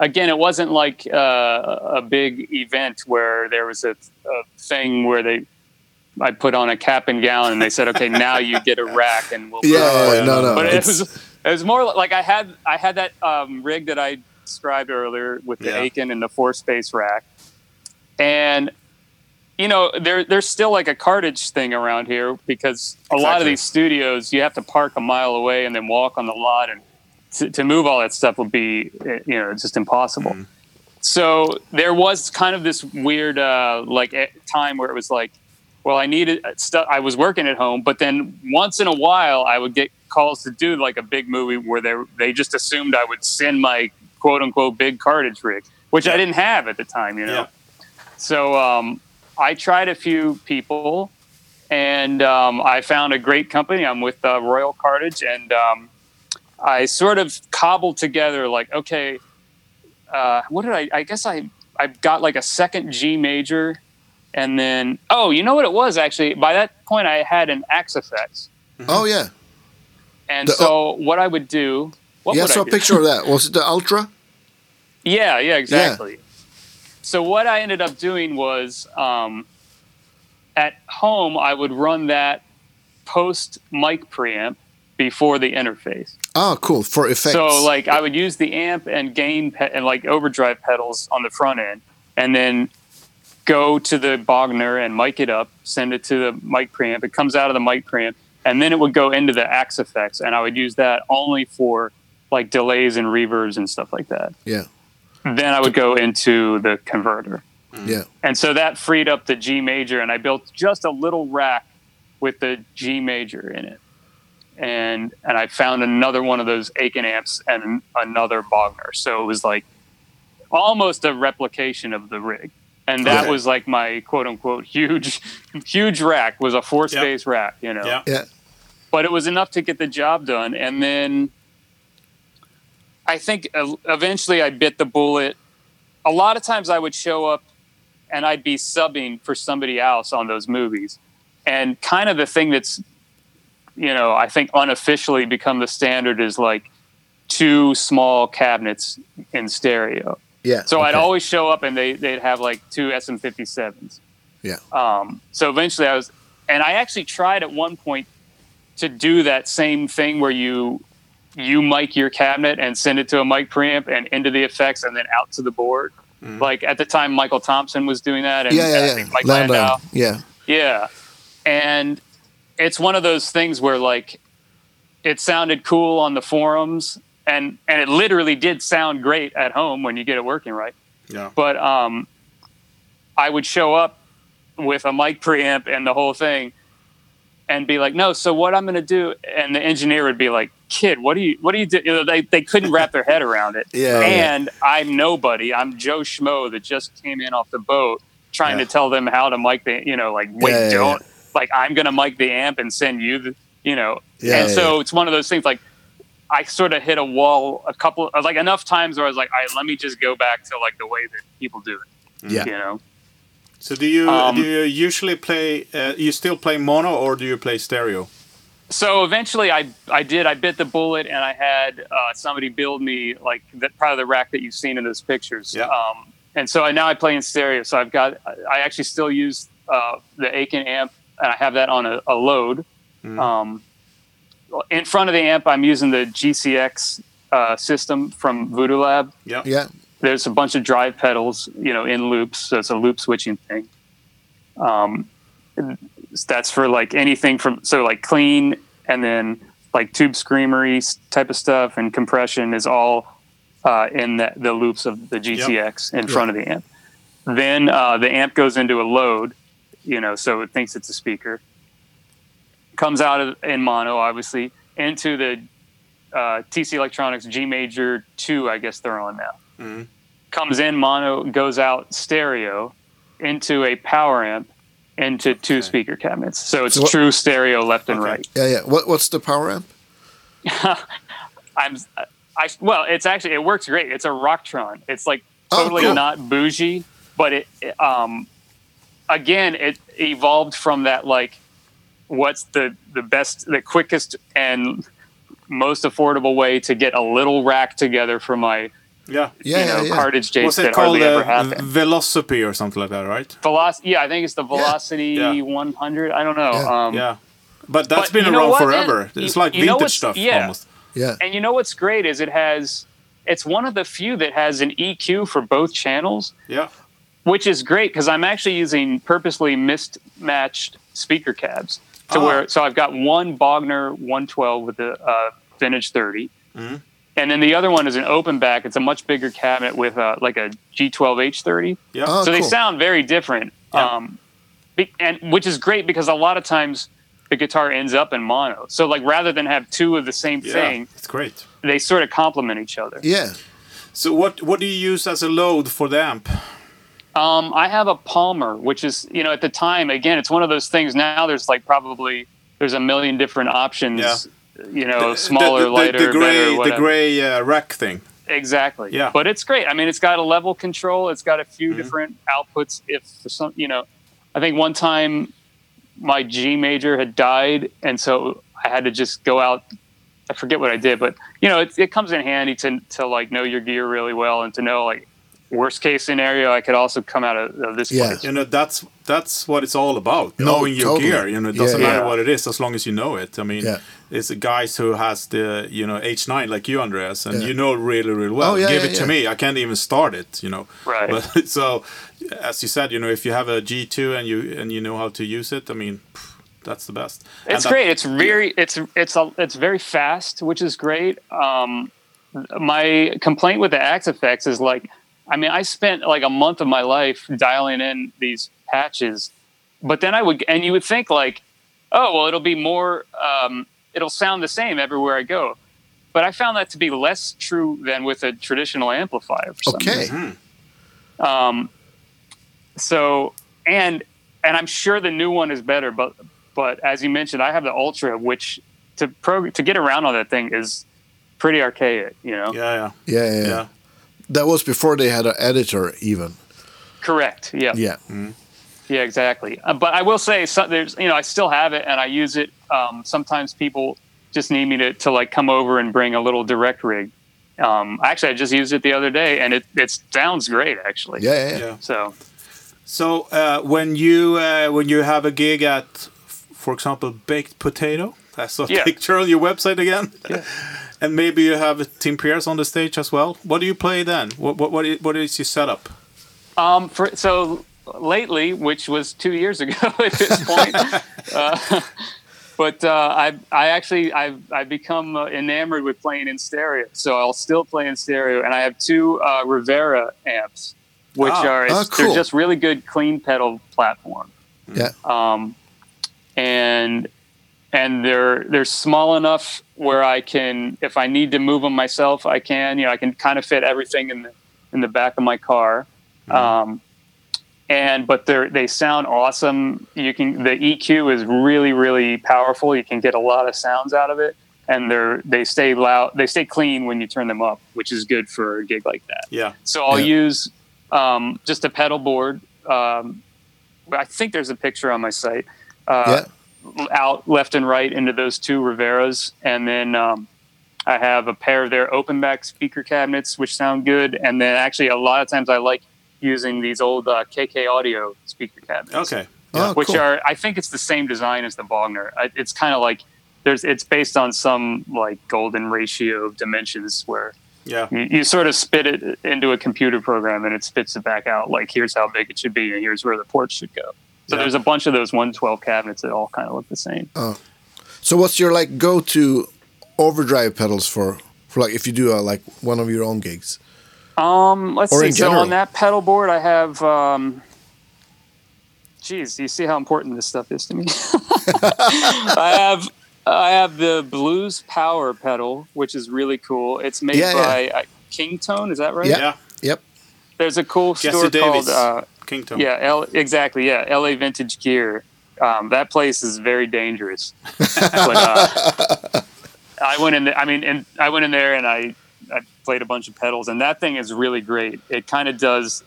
again, it wasn't like uh, a big event where there was a, a thing where they, I put on a cap and gown and they said, okay, now you get a rack and we'll. Yeah, yeah, no, no, but it was it was more like I had I had that um, rig that I described earlier with the Yeah. Aiken and the four space rack, and you know there there's still like a cartage thing around here because a lot of these studios you have to park a mile away and then walk on the lot and to, to move all that stuff would be eh, you know just impossible. so there was kind of this weird uh, like eh, time where it was like, well, I needed stuff. I was working at home, but then once in a while, I would get calls to do like a big movie where they they just assumed I would send my quote unquote big cartage rig, which I didn't have at the time, you know. Yeah. So um, I tried a few people, and um, I found a great company. I'm with uh, Royal Cartage, and um, I sort of cobbled together like, okay, uh, what did I? I guess I I got like a second G major, and then oh, you know what it was actually. By that point, I had an Axe-Fx, Oh yeah, and The- so what I would do. What yeah. I saw I a do? picture of that. Was it the Ultra? Yeah, yeah, exactly. Yeah. So what I ended up doing was um, at home I would run that post mic preamp before the interface. Oh, cool for effects. So like I would use the amp and gain pe- and like overdrive pedals on the front end, and then go to the Bogner and mic it up, send it to the mic preamp. It comes out of the mic preamp, and then it would go into the Axe-Fx, and I would use that only for like delays and reverbs and stuff like that. yeah, Then I would go into the converter. Mm-hmm. yeah, And so that freed up the G major, and I built just a little rack with the G major in it. And and I found another one of those Aiken amps and another Bogner. So it was like almost a replication of the rig. And that Okay. was like my quote unquote huge huge rack was a four Yep. space rack, you know. Yeah. yeah. But it was enough to get the job done. And then I think uh, eventually I bit the bullet. A lot of times I would show up and I'd be subbing for somebody else on those movies. And kind of the thing that's, you know, I think unofficially become the standard is like two small cabinets in stereo. Yeah. So I'd always show up and they, they'd have like two SM57s. Yeah. Um, so eventually I was, and I actually tried at one point to do that same thing where you, you mic your cabinet and send it to a mic preamp and into the effects and then out to the board. Like at the time, Michael Thompson was doing that. And Yeah, I yeah, yeah. Mike Landau. Landau. Yeah, Yeah. And it's one of those things where like it sounded cool on the forums and and it literally did sound great at home when you get it working right. Yeah. But um I would show up with a mic preamp and the whole thing and be like, "No, so what I'm going to do?" And the engineer would be like, "Kid, what do you what do you do?" You know, they they couldn't wrap their head around it. Yeah, yeah. And I'm nobody. I'm Joe Schmo that just came in off the boat trying Yeah. to tell them how to mic the, you know, like wait, Yeah, yeah, don't like I'm going to mic the amp and send you the, you know. Yeah, and yeah, so it's one of those things like I sort of hit a wall a couple like enough times where I was like, "All right, let me just go back to like the way that people do it." yeah. You know. So do you Um, do you usually play? Uh, you still play mono or do you play stereo? so eventually I, I did i bit the bullet and i had uh, somebody build me like the, probably the rack that you've seen in those pictures Yeah. um, and so I, now i play in stereo so i've got i actually still use uh, the aiken amp and i have that on a, a load um, in front of the amp i'm using the gcx uh, system from voodoo lab Yeah. Yeah. there's a bunch of drive pedals, you know, in loops. So it's a loop switching thing. Um, that's for like anything from so like clean and then like tube screamery type of stuff and compression is all uh, in the, the loops of the GCX in front of the amp. Then uh, the amp goes into a load, you know, so it thinks it's a speaker. Comes out of, in mono, obviously, into the uh, TC Electronics G Major 2, I guess they're on now. Comes in mono, goes out stereo into a power amp into two speaker cabinets. So it's So what- true stereo left and Okay. right. Yeah, yeah. What what's the power amp? I'm I well, it's actually it works great. It's a Rocktron. It's like Oh, totally cool. not bougie, but it, it, um again it evolved from that like what's the the best the quickest and most affordable way to get a little rack together for my Yeah. Yeah, you know yeah, yeah. cartage Jace Was it that called hardly ever uh, happen. Velocity or something like that, right? Velocity, yeah, I think it's the Velocity Yeah. 100. I don't know. Yeah. Um, Yeah. But that's But been around what, man? forever. It's You- like you vintage stuff yeah. almost. Yeah. And you know what's great is it has it's one of the few that has an EQ for both channels, Yeah. which is great because I'm actually using purposely mismatched speaker cabs to Ah. where so I've got one Bogner 112 with the uh, vintage 30, and then the other one is an open back. It's a much bigger cabinet with uh, like a G12H30. Yeah. Oh, so they sound very different, Yeah. um, be- and which is great because a lot of times the guitar ends up in mono. So like rather than have two of the same yeah. thing, It's great. they sort of complement each other. Yeah. So what what do you use as a load for the amp? Um, I have a Palmer, which is you know at the time again it's one of those things. Now there's like probably there's a million different options. Yeah. You know, The- smaller, the, the, lighter, the gray better, the gray uh, rack thing. Exactly. Yeah. But it's great. I mean, it's got a level control. It's got a few Mhm. different outputs. If for some, you know, I think one time my G major had died, and so I had to just go out. I forget what I did, but you know, it, it comes in handy to to like know your gear really well and to know like worst case scenario, I could also come out of, of this Yeah. place. You know that's that's what it's all about. No, knowing your totally. gear. You know, it doesn't Yeah. matter Yeah. what it is as long as you know it. I mean, Yeah. it's the guys who has the you know H9 like you, Andreas, and Yeah. you know really really well. Oh, yeah, Give yeah, it to me. I can't even start it. You know. Right. But so, as you said, you know, if you have a G2 and you and you know how to use it, I mean, pff, that's the best. And It's that- great. It's very it's it's a, it's very fast, which is great. Um, my complaint with the Axe-Fx is like, I mean, I spent like a month of my life dialing in these patches, but then I would and you would think like, oh well, it'll be more, um, it'll sound the same everywhere I go. But I found that to be less true than with a traditional amplifier. For Okay. reason. Mhm. Um, so and and I'm sure the new one is better, but but as you mentioned, I have the Ultra, which to pro to get around on that thing is pretty archaic. You know, Yeah, yeah, Yeah, yeah, yeah. yeah. That was before they had an editor, even. correct? Yeah, Yeah. yeah, exactly. Uh, but I will say, so, there's you know, I still have it and I use it. Um, sometimes people just need me to to like come over and bring a little direct rig. Um, actually, I just used it the other day, and it it sounds great actually. Yeah, yeah, yeah. yeah. So So uh, when you uh, when you have a gig at, for example, baked potato, I saw a Yeah. picture on your website again, and maybe you have Tim Pierce on the stage as well. What do you play then? What what what is, what is your setup? Um, for, so lately, which was two years ago at this point, uh, but uh, I I actually I've I've become uh, enamored with playing in stereo. So I'll still play in stereo, and I have two uh, Rivera amps, which Ah. are Ah, cool. they're just really good clean pedal platform. Yeah. Um, and and they're they're small enough where I can, if I need to move them myself, I can. You know, I can kind of fit everything in the in the back of my car. Um, and but they they sound awesome. You can the EQ is really really powerful. You can get a lot of sounds out of it, and they're they stay loud. They stay clean when you turn them up, which is good for a gig like that. Yeah, So I'll Yeah. use um, just a pedal board. Um, I think there's a picture on my site. Uh, Out left and right into those two Riveras, and then um, I have a pair of their open back speaker cabinets, which sound good. And then actually, a lot of times I like using these old uh, KK Audio speaker cabinets okay, Oh, which cool. are I think it's the same design as the Bogner. It's kind of like there's it's based on some like golden ratio of dimensions where yeah, you, you sort of spit it into a computer program and it spits it back out like here's how big it should be and here's where the ports should go. So Yeah. there's a bunch of those 112 cabinets that all kind of look the same. So what's your like go-to overdrive pedals for for like if you do a, like one of your own gigs? Um, let's Or see. So on that pedal board, I have. Um, geez, do you see how important this stuff is to me? I have. I have the Blues Power pedal, which is really cool. It's made Yeah, yeah. by uh, Kingtone. Is that right? Yeah. yeah. Yep. There's a cool Jesse store Davis. called. Uh, Kington. yeah, L- exactly. Yeah, LA Vintage Gear. Um, that place is very dangerous. but uh, I went in. There, I mean, and I went in there and I I played a bunch of pedals, and that thing is really great. It kind of does.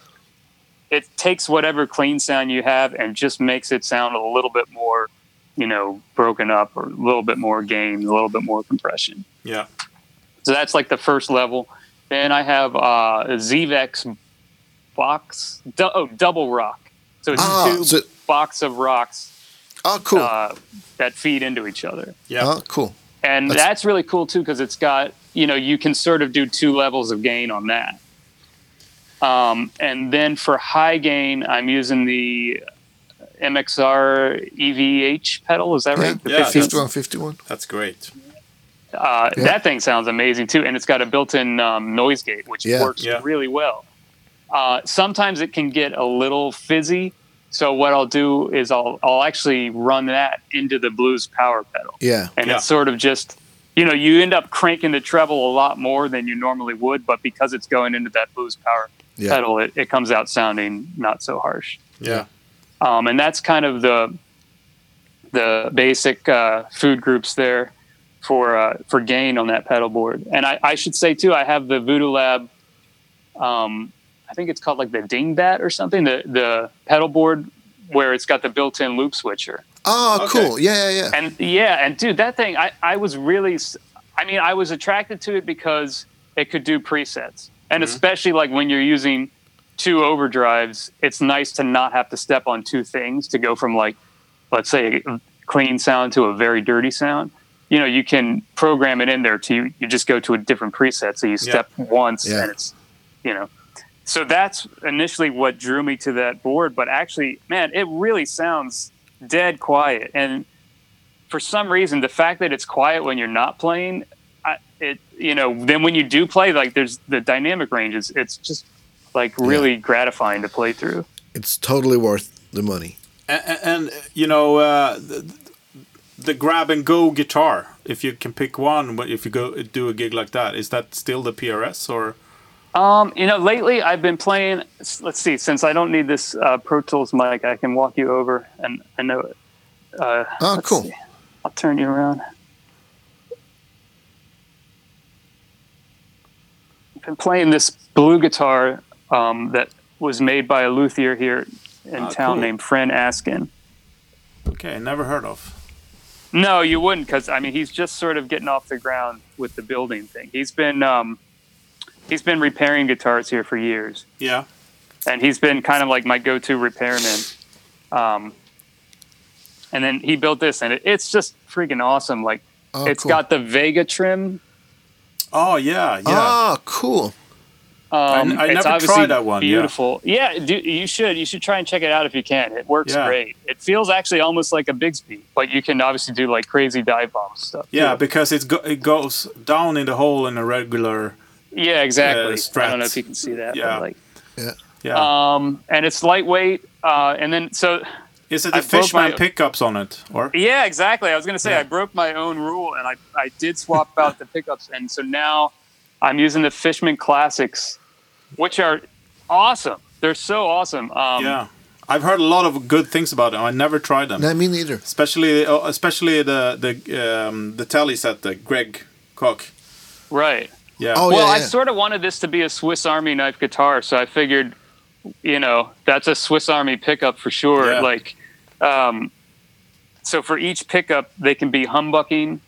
It takes whatever clean sound you have and just makes it sound a little bit more, you know, broken up or a little bit more gain, a little bit more compression. yeah, So that's like the first level. Then I have uh, a Zvex box, du- oh, double rock. So it's Ah, two so- box of rocks Oh, cool. uh, that feed into each other. yeah, Oh, cool. And That's- that's, really cool too because it's got, you know, you can sort of do two levels of gain on that. Um, and then for high gain, I'm using the MXR EVH pedal. Is that Yeah, right? The Yeah, 15? 51, 51. that's great. Uh, Yeah. That thing sounds amazing too, and it's got a built-in um, noise gate, which Yeah. works Yeah. really well. Uh, sometimes it can get a little fizzy, so what I'll do is I'll I'll actually run that into the blues power pedal, Yeah. and Yeah. it's sort of just you know you end up cranking the treble a lot more than you normally would, but because it's going into that blues power Yeah. pedal, it, it comes out sounding not so harsh Yeah. um, and that's kind of the the basic uh, food groups there for uh, for gain on that pedal board. And I, I should say too, I have the Voodoo Lab. Um, I think it's called like the Dingbat or something. The the pedal board where it's got the built-in loop switcher. Oh, Okay. cool. Yeah, yeah, yeah. And yeah, and dude, that thing, I, I was really, I mean, I was attracted to it because it could do presets. And mm-hmm. especially like when you're using two overdrives, it's nice to not have to step on two things to go from like, let's say, a clean sound to a very dirty sound. You know, you can program it in there to you just go to a different preset. So you step once Yeah. and it's, you know, so that's initially what drew me to that board. But actually, man, it really sounds dead quiet. And for some reason, the fact that it's quiet when you're not playing, I, it you know, then when you do play, like there's the dynamic ranges. It's just like really gratifying to play through. It's totally worth the money. And, and you know, uh, the, the grab and go guitar. If you can pick one, but if you go do a gig like that, is that still the PRS or? Um, you know, lately I've been playing. Let's see, since I don't need this uh, Pro Tools mic, I can walk you over, and I know it. Uh, Oh, cool. see. I'll turn you around. I've been playing this blue guitar um, that was made by a luthier here in Ah, town cool. named Fren Askin. Okay, never heard of. No, you wouldn't, because I mean he's just sort of getting off the ground with the building thing. He's been um, he's been repairing guitars here for years. Yeah. and he's been kind of like my go-to repairman. Um, and then he built this, and it, it's just freaking awesome. Like Oh, it's cool. got the Vega-Trem. Oh yeah, yeah. Ah, cool. Um, I it's never obviously tried that one, yeah. Beautiful. Yeah, do, you should. You should try and check it out if you can. It works Yeah. great. It feels actually almost like a Bigsby, but you can obviously do like crazy dive bomb stuff. yeah, too. because it's go- it goes down in the hole in a regular. Yeah, exactly. uh, I don't know if you can see that. Yeah. But like, Yeah. um, and it's lightweight. Uh, and then so is it the Fishman my- pickups on it or? Yeah, exactly. I was going to say Yeah. I broke my own rule and I, I did swap out the pickups. And so now I'm using the Fishman Classics, which are awesome. They're so awesome. Um, Yeah. I've heard a lot of good things about them. I never tried them. No, me neither. Especially, oh, especially the the um, the tele set, the Greg Koch. Right. Yeah. Oh, well, yeah, I sort of wanted this to be a Swiss Army knife guitar. So I figured, you know, that's a Swiss Army pickup for sure. Yeah. Like, um, so for each pickup, they can be humbucking.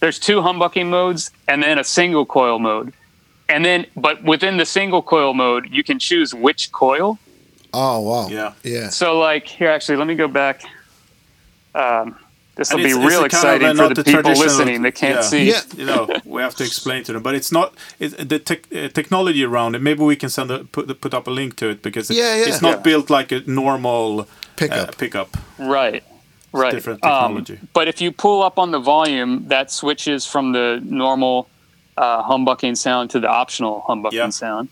There's two humbucking modes and then a single coil mode. And then, but within the single coil mode, you can choose which coil. Oh, wow. Yeah. Yeah. So, like, here, actually, let me go back. Um, this will And be it's- it's real a of a exciting for the the people listening that can't yeah. see. Yeah. you know, we have to explain to them. But it's not it, the tech uh, technology around it. Maybe we can send a, put put up a link to it because it, Yeah, yeah. it's not Yeah. built like a normal Pickup. Uh, pickup. Right. Right. different Um, technology. but if you pull up on the volume, that switches from the normal uh, humbucking sound to the optional humbucking Yeah. sound.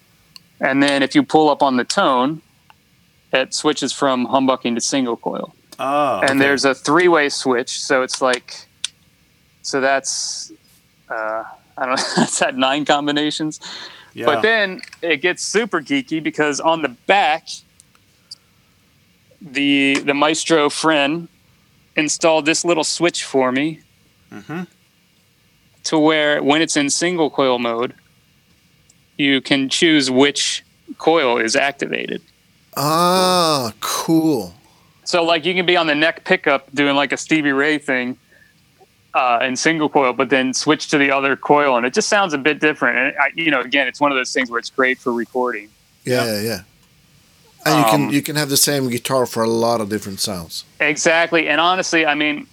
And then if you pull up on the tone, it switches from humbucking to single coil. Ah, and okay. there's a three way switch. So it's like, so that's, uh, I don't know, that's at nine combinations. yeah. But then it gets super geeky because on the back, the the Maestro friend installed this little switch for me Mhm. to where when it's in single coil mode, you can choose which coil is activated. Ah, cool. So like you can be on the neck pickup doing like a Stevie Ray thing uh, in single coil, but then switch to the other coil, and it just sounds a bit different. And I, you know, again, it's one of those things where it's great for recording. Yeah, Yeah. yeah, yeah. And you Um, can you can have the same guitar for a lot of different sounds. Exactly. And honestly, I mean,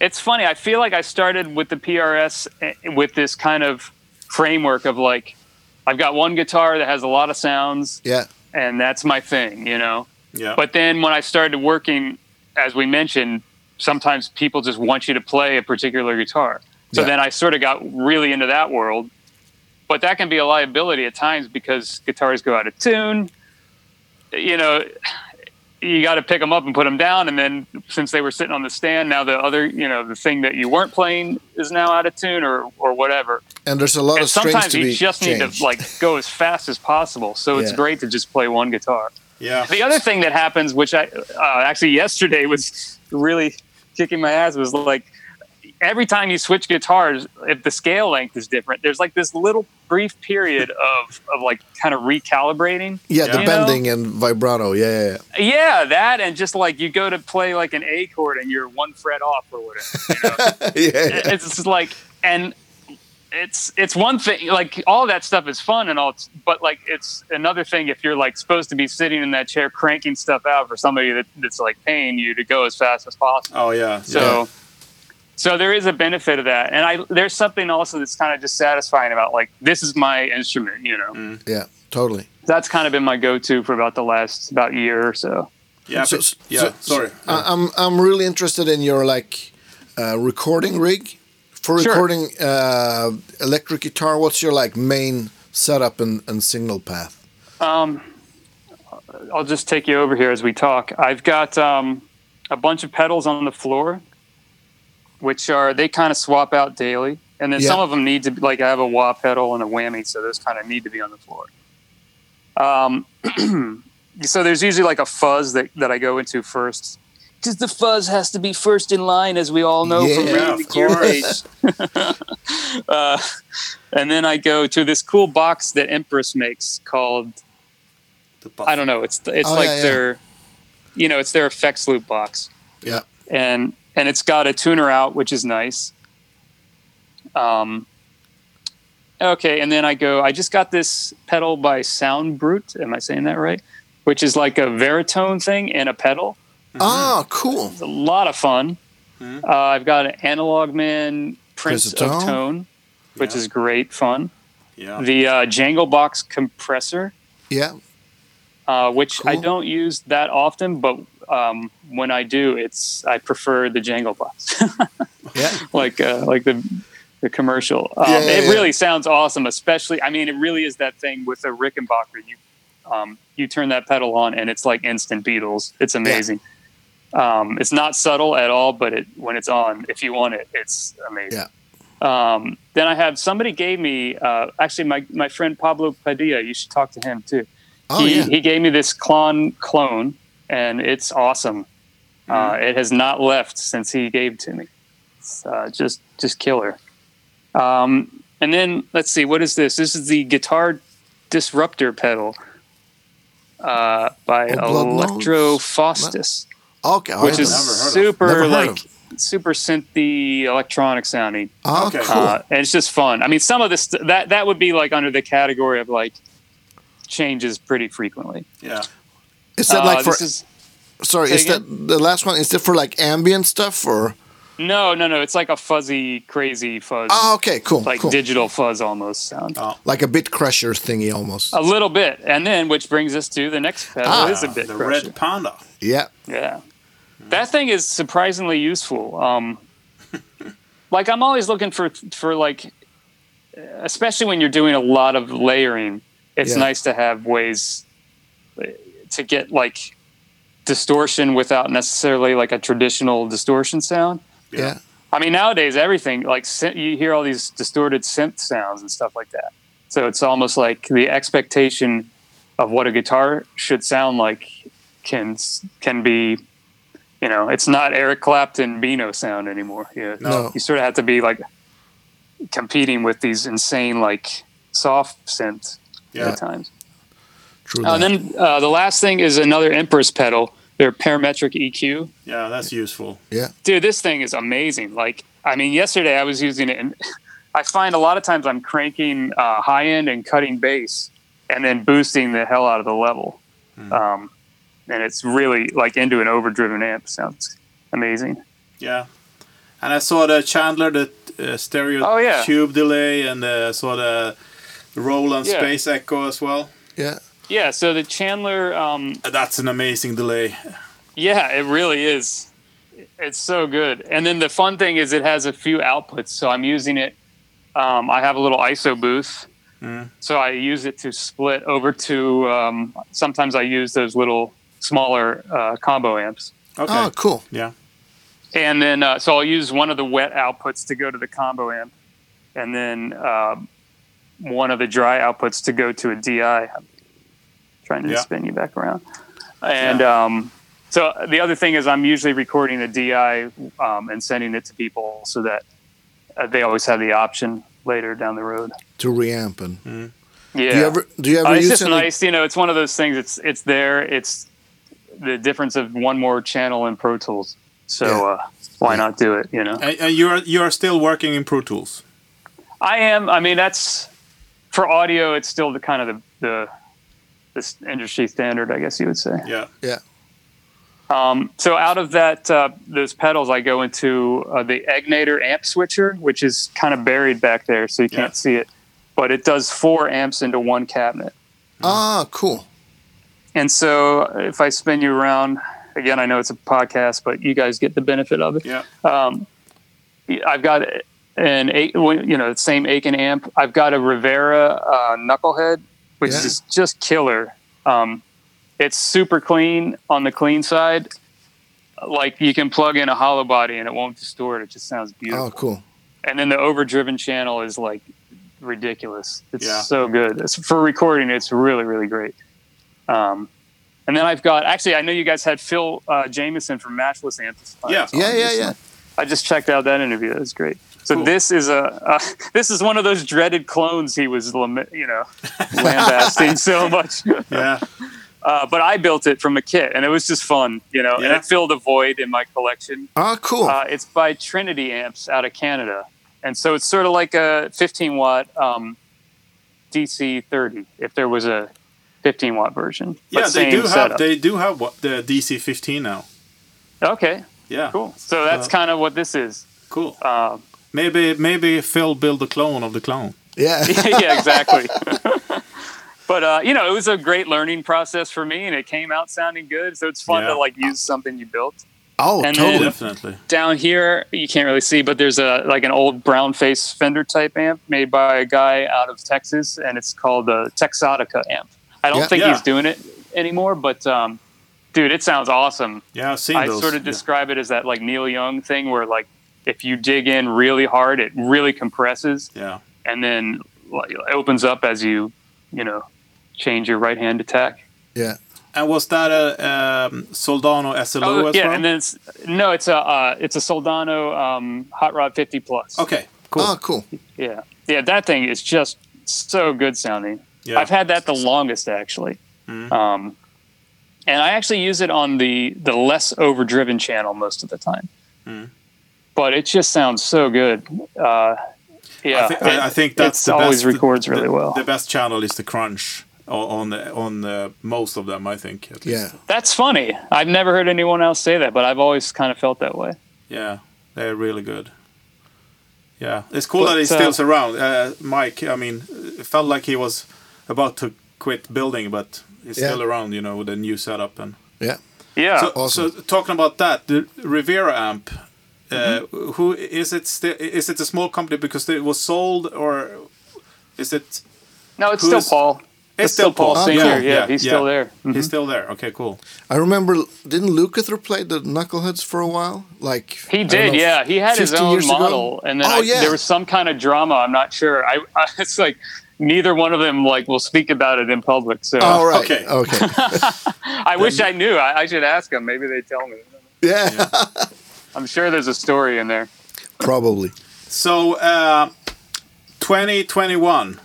it's funny. I feel like I started with the PRS eh, with this kind of framework of like, I've got one guitar that has a lot of sounds, Yeah. and that's my thing, you know? Yeah. But then when I started working, as we mentioned, sometimes people just want you to play a particular guitar. So Yeah. then I sort of got really into that world. But that can be a liability at times because guitars go out of tune. You know, you got to pick them up and put them down. And then since they were sitting on the stand, now the other, you know, the thing that you weren't playing is now out of tune or, or whatever. And there's a lot And of strings sometimes you just need to like go as fast as possible. So it's great to just play one guitar. Yeah. The other thing that happens, which I uh, actually yesterday was really kicking my ass, was like every time you switch guitars, if the scale length is different, there's like this little brief period of, of like kind of recalibrating. yeah, the know? bending and vibrato. Yeah, yeah, yeah. Yeah, that and just like you go to play like an A chord and you're one fret off or whatever. yeah, yeah. it's just like and it's it's one thing like all that stuff is fun and all but like it's another thing if you're like supposed to be sitting in that chair cranking stuff out for somebody that, that's like paying you to go as fast as possible Oh yeah. so yeah. so there is a benefit of that and i there's something also that's kind of just satisfying about like this is my instrument you know yeah, totally. that's kind of been my go-to for about the last about year or so yeah. So- but- yeah. so- sorry. I- I'm I'm really interested in your like uh, recording rig for Sure. recording uh, electric guitar. What's your like main setup and, and signal path? Um, I'll just take you over here as we talk. I've got um, a bunch of pedals on the floor, which are they kind of swap out daily, and then Yeah. some of them need to be like I have a wah pedal and a whammy, so those kind of need to be on the floor. Um, so there's usually like a fuzz that, that I go into first. Because the fuzz has to be first in line, as we all know from Yeah, reading of the course. page. uh, and then I go to this cool box that Empress makes called The buff- I don't know. It's it's Oh, like yeah, yeah. their, you know, it's their effects loop box, Yeah, and and it's got a tuner out, which is nice. Um. Okay, and then I go. I just got this pedal by Sound Brute. Am I saying that right? Which is like a Varitone thing in a pedal. Ah, cool. It's a lot of fun. Mhm. Uh, I've got an Analog Man Prince Prince of of Tone. Tone, which Yeah. is great fun. Yeah. The uh, Jangle Box compressor Yeah, uh, which I don't use that often, but um, when I do, it's I prefer the Jangle box, yeah, like uh, like the the commercial. Um, Yeah, yeah, it yeah. really sounds awesome, especially. I mean, it really is that thing with the Rickenbacker. You um, you turn that pedal on, and it's like instant Beatles. It's amazing. Um, it's not subtle at all, but it when it's on, if you want it, it's amazing. Um, then I have somebody gave me uh, actually my, my friend Pablo Padilla. You should talk to him too Oh he, yeah. he gave me this Klon clone, and it's awesome. Uh, Mm-hmm. it has not left since he gave it to me. It's uh, just just killer. Um, and then let's see, what is this? This is the guitar disruptor pedal uh, by Oh, Blood Electro Faustus, Okay, I which is know. Never heard of- super like of. super synthy electronic sounding. Okay. cool. Uh, and it's just fun. I mean, some of this that that would be like under the category of like changes pretty frequently. Yeah. is that Uh, like for? is sorry, say is that the last one? Is that for like ambient stuff or? No, no, no. It's like a fuzzy, crazy fuzz, Ah, okay, cool, like cool. digital fuzz almost sound. Oh. like a bit crusher thingy almost. A little bit, and then which brings us to the next pedal. Ah, is a bit the crusher. red panda. yeah, Yeah, that thing is surprisingly useful. Um, like I'm always looking for for like, especially when you're doing a lot of layering. It's Yeah. nice to have ways to get like distortion without necessarily like a traditional distortion sound. Yeah, I mean, nowadays everything like you hear all these distorted synth sounds and stuff like that. So it's almost like the expectation of what a guitar should sound like can can be, you know, it's not Eric Clapton Beano sound anymore. You, No. you sort of have to be like competing with these insane like soft synth Yeah. at times. true. Uh, and then uh, the last thing is another Empress pedal. Their parametric EQ. Yeah, that's useful. yeah, dude this thing is amazing like i mean yesterday i was using it and i find a lot of times i'm cranking uh, high end and cutting bass and then boosting the hell out of the level um, and it's really like into an overdriven amp sounds amazing Yeah. And I saw the Chandler, the uh, stereo Oh, yeah. tube delay, and uh, saw the Roland Yeah. Space Echo as well. yeah, yeah so the chandler um, Uh, That's an amazing delay. yeah it really is It's so good. And then the fun thing is it has a few outputs. So I'm using it. Um, I have a little ISO booth. So I use it to split over to. Um, sometimes I use those little smaller uh, combo amps. Okay. Oh, cool. Yeah. And then, uh, so I'll use one of the wet outputs to go to the combo amp, and then um one of the dry outputs to go to a DI. I'm trying to Yeah. spin you back around. And um, so the other thing is, I'm usually recording a DI um, and sending it to people so that uh, they always have the option later down the road. To reamp and. Yeah. Do you ever? Do you ever Uh, it's just any? nice, you know. It's one of those things. It's it's there. It's the difference of one more channel in Pro Tools. So Yeah. uh, why not do it? You know. And, and you're you're still working in Pro Tools. I am. I mean, that's for audio. It's still the kind of the the this industry standard, I guess you would say. Yeah. Yeah. Um, so out of that, uh, those pedals, I go into uh, the Egnater amp switcher, which is kind of buried back there, so you can't Yeah. see it. But it does four amps into one cabinet. Ah, cool. And so if I spin you around, again, I know it's a podcast, but you guys get the benefit of it. Yeah. Um, I've got an eight, you know, the same Aiken amp. I've got a Rivera uh, knucklehead, which Yeah. is just killer. Um, it's super clean on the clean side. Like you can plug in a hollow body and it won't distort. It just sounds beautiful. Oh, cool. And then the overdriven channel is like ridiculous. It's Yeah. so good. It's, for recording, it's really, really great. Um, and then I've got actually, I know you guys had Phil uh, Jamison from Matchless Amplifiers. Yeah. Yeah, yeah, yeah. I just checked out that interview. It was great. So Cool. this is a uh, this is one of those dreaded clones he was you know lambasting so much. Yeah. Uh, but I built it from a kit, and it was just fun, you know. And it filled a void in my collection. Ah, cool. Uh, it's by Trinity Amps out of Canada, and so it's sort of like a 15 watt um, DC 30. If there was a 15 watt version, Yeah. They do have setup. they do have what the DC 15 now. okay, Yeah. cool. So that's Uh, kind of what this is. Cool. Uh, Maybe maybe Phil build a clone of the clone. yeah. yeah, exactly. but uh, you know, it was a great learning process for me, and it came out sounding good. So it's fun Yeah. to like use something you built. Oh, And totally. Definitely. Down here, you can't really see, but there's a like an old brown face Fender type amp made by a guy out of Texas, and it's called the Texotica amp. I don't Yeah. think Yeah. he's doing it anymore, but um, dude, it sounds awesome. Yeah, I've seen I those. sort of Yeah. describe it as that like Neil Young thing, where like if you dig in really hard, it really compresses Yeah. and then it opens up as you you know change your right hand attack. yeah. And was that a um, Soldano SLO Oh as yeah, well? and then it's no, it's a uh, it's a Soldano um, Hot Rod 50 plus. okay. Cool. Oh, cool. Yeah, yeah, that thing is just so good sounding. yeah. I've had that the longest actually, Mhm. um, and I actually use it on the the less overdriven channel most of the time. Mhm. But it just sounds so good. Uh, yeah, I, thi- I, I think that's it's the always best, records the- really well. The best channel is the crunch on the, on the, most of them. I think. at least. Yeah. That's funny. I've never heard anyone else say that, but I've always kind of felt that way. Yeah, they're really good. Yeah, it's cool But, that he's uh, still around. Uh, Mike, I mean, it felt like he was about to quit building, but he's Yeah. still around, you know, with a new setup. And Yeah. Yeah. so, Awesome. so talking about that, the Rivera amp. Uh, Mm-hmm. Who is it? Still, is it a small company because it was sold, or is it? no, it's still is- Paul. It's still Paul. Oh, Singer. cool. Yeah, Yeah, he's yeah. still there. Mhm. He's still there. Okay, cool. I remember, didn't Lukather play the Knuckleheads for a while? Like He did, know, yeah. He had his own years ago? model, and then Oh, I, yeah. there was some kind of drama. I'm not sure. I, I it's like neither one of them like will speak about it in public. So Oh, right. Okay. Okay. I wish I knew. I, I should ask them. Maybe they tell me. Yeah. I'm sure there's a story in there. Probably. So, uh, 2021.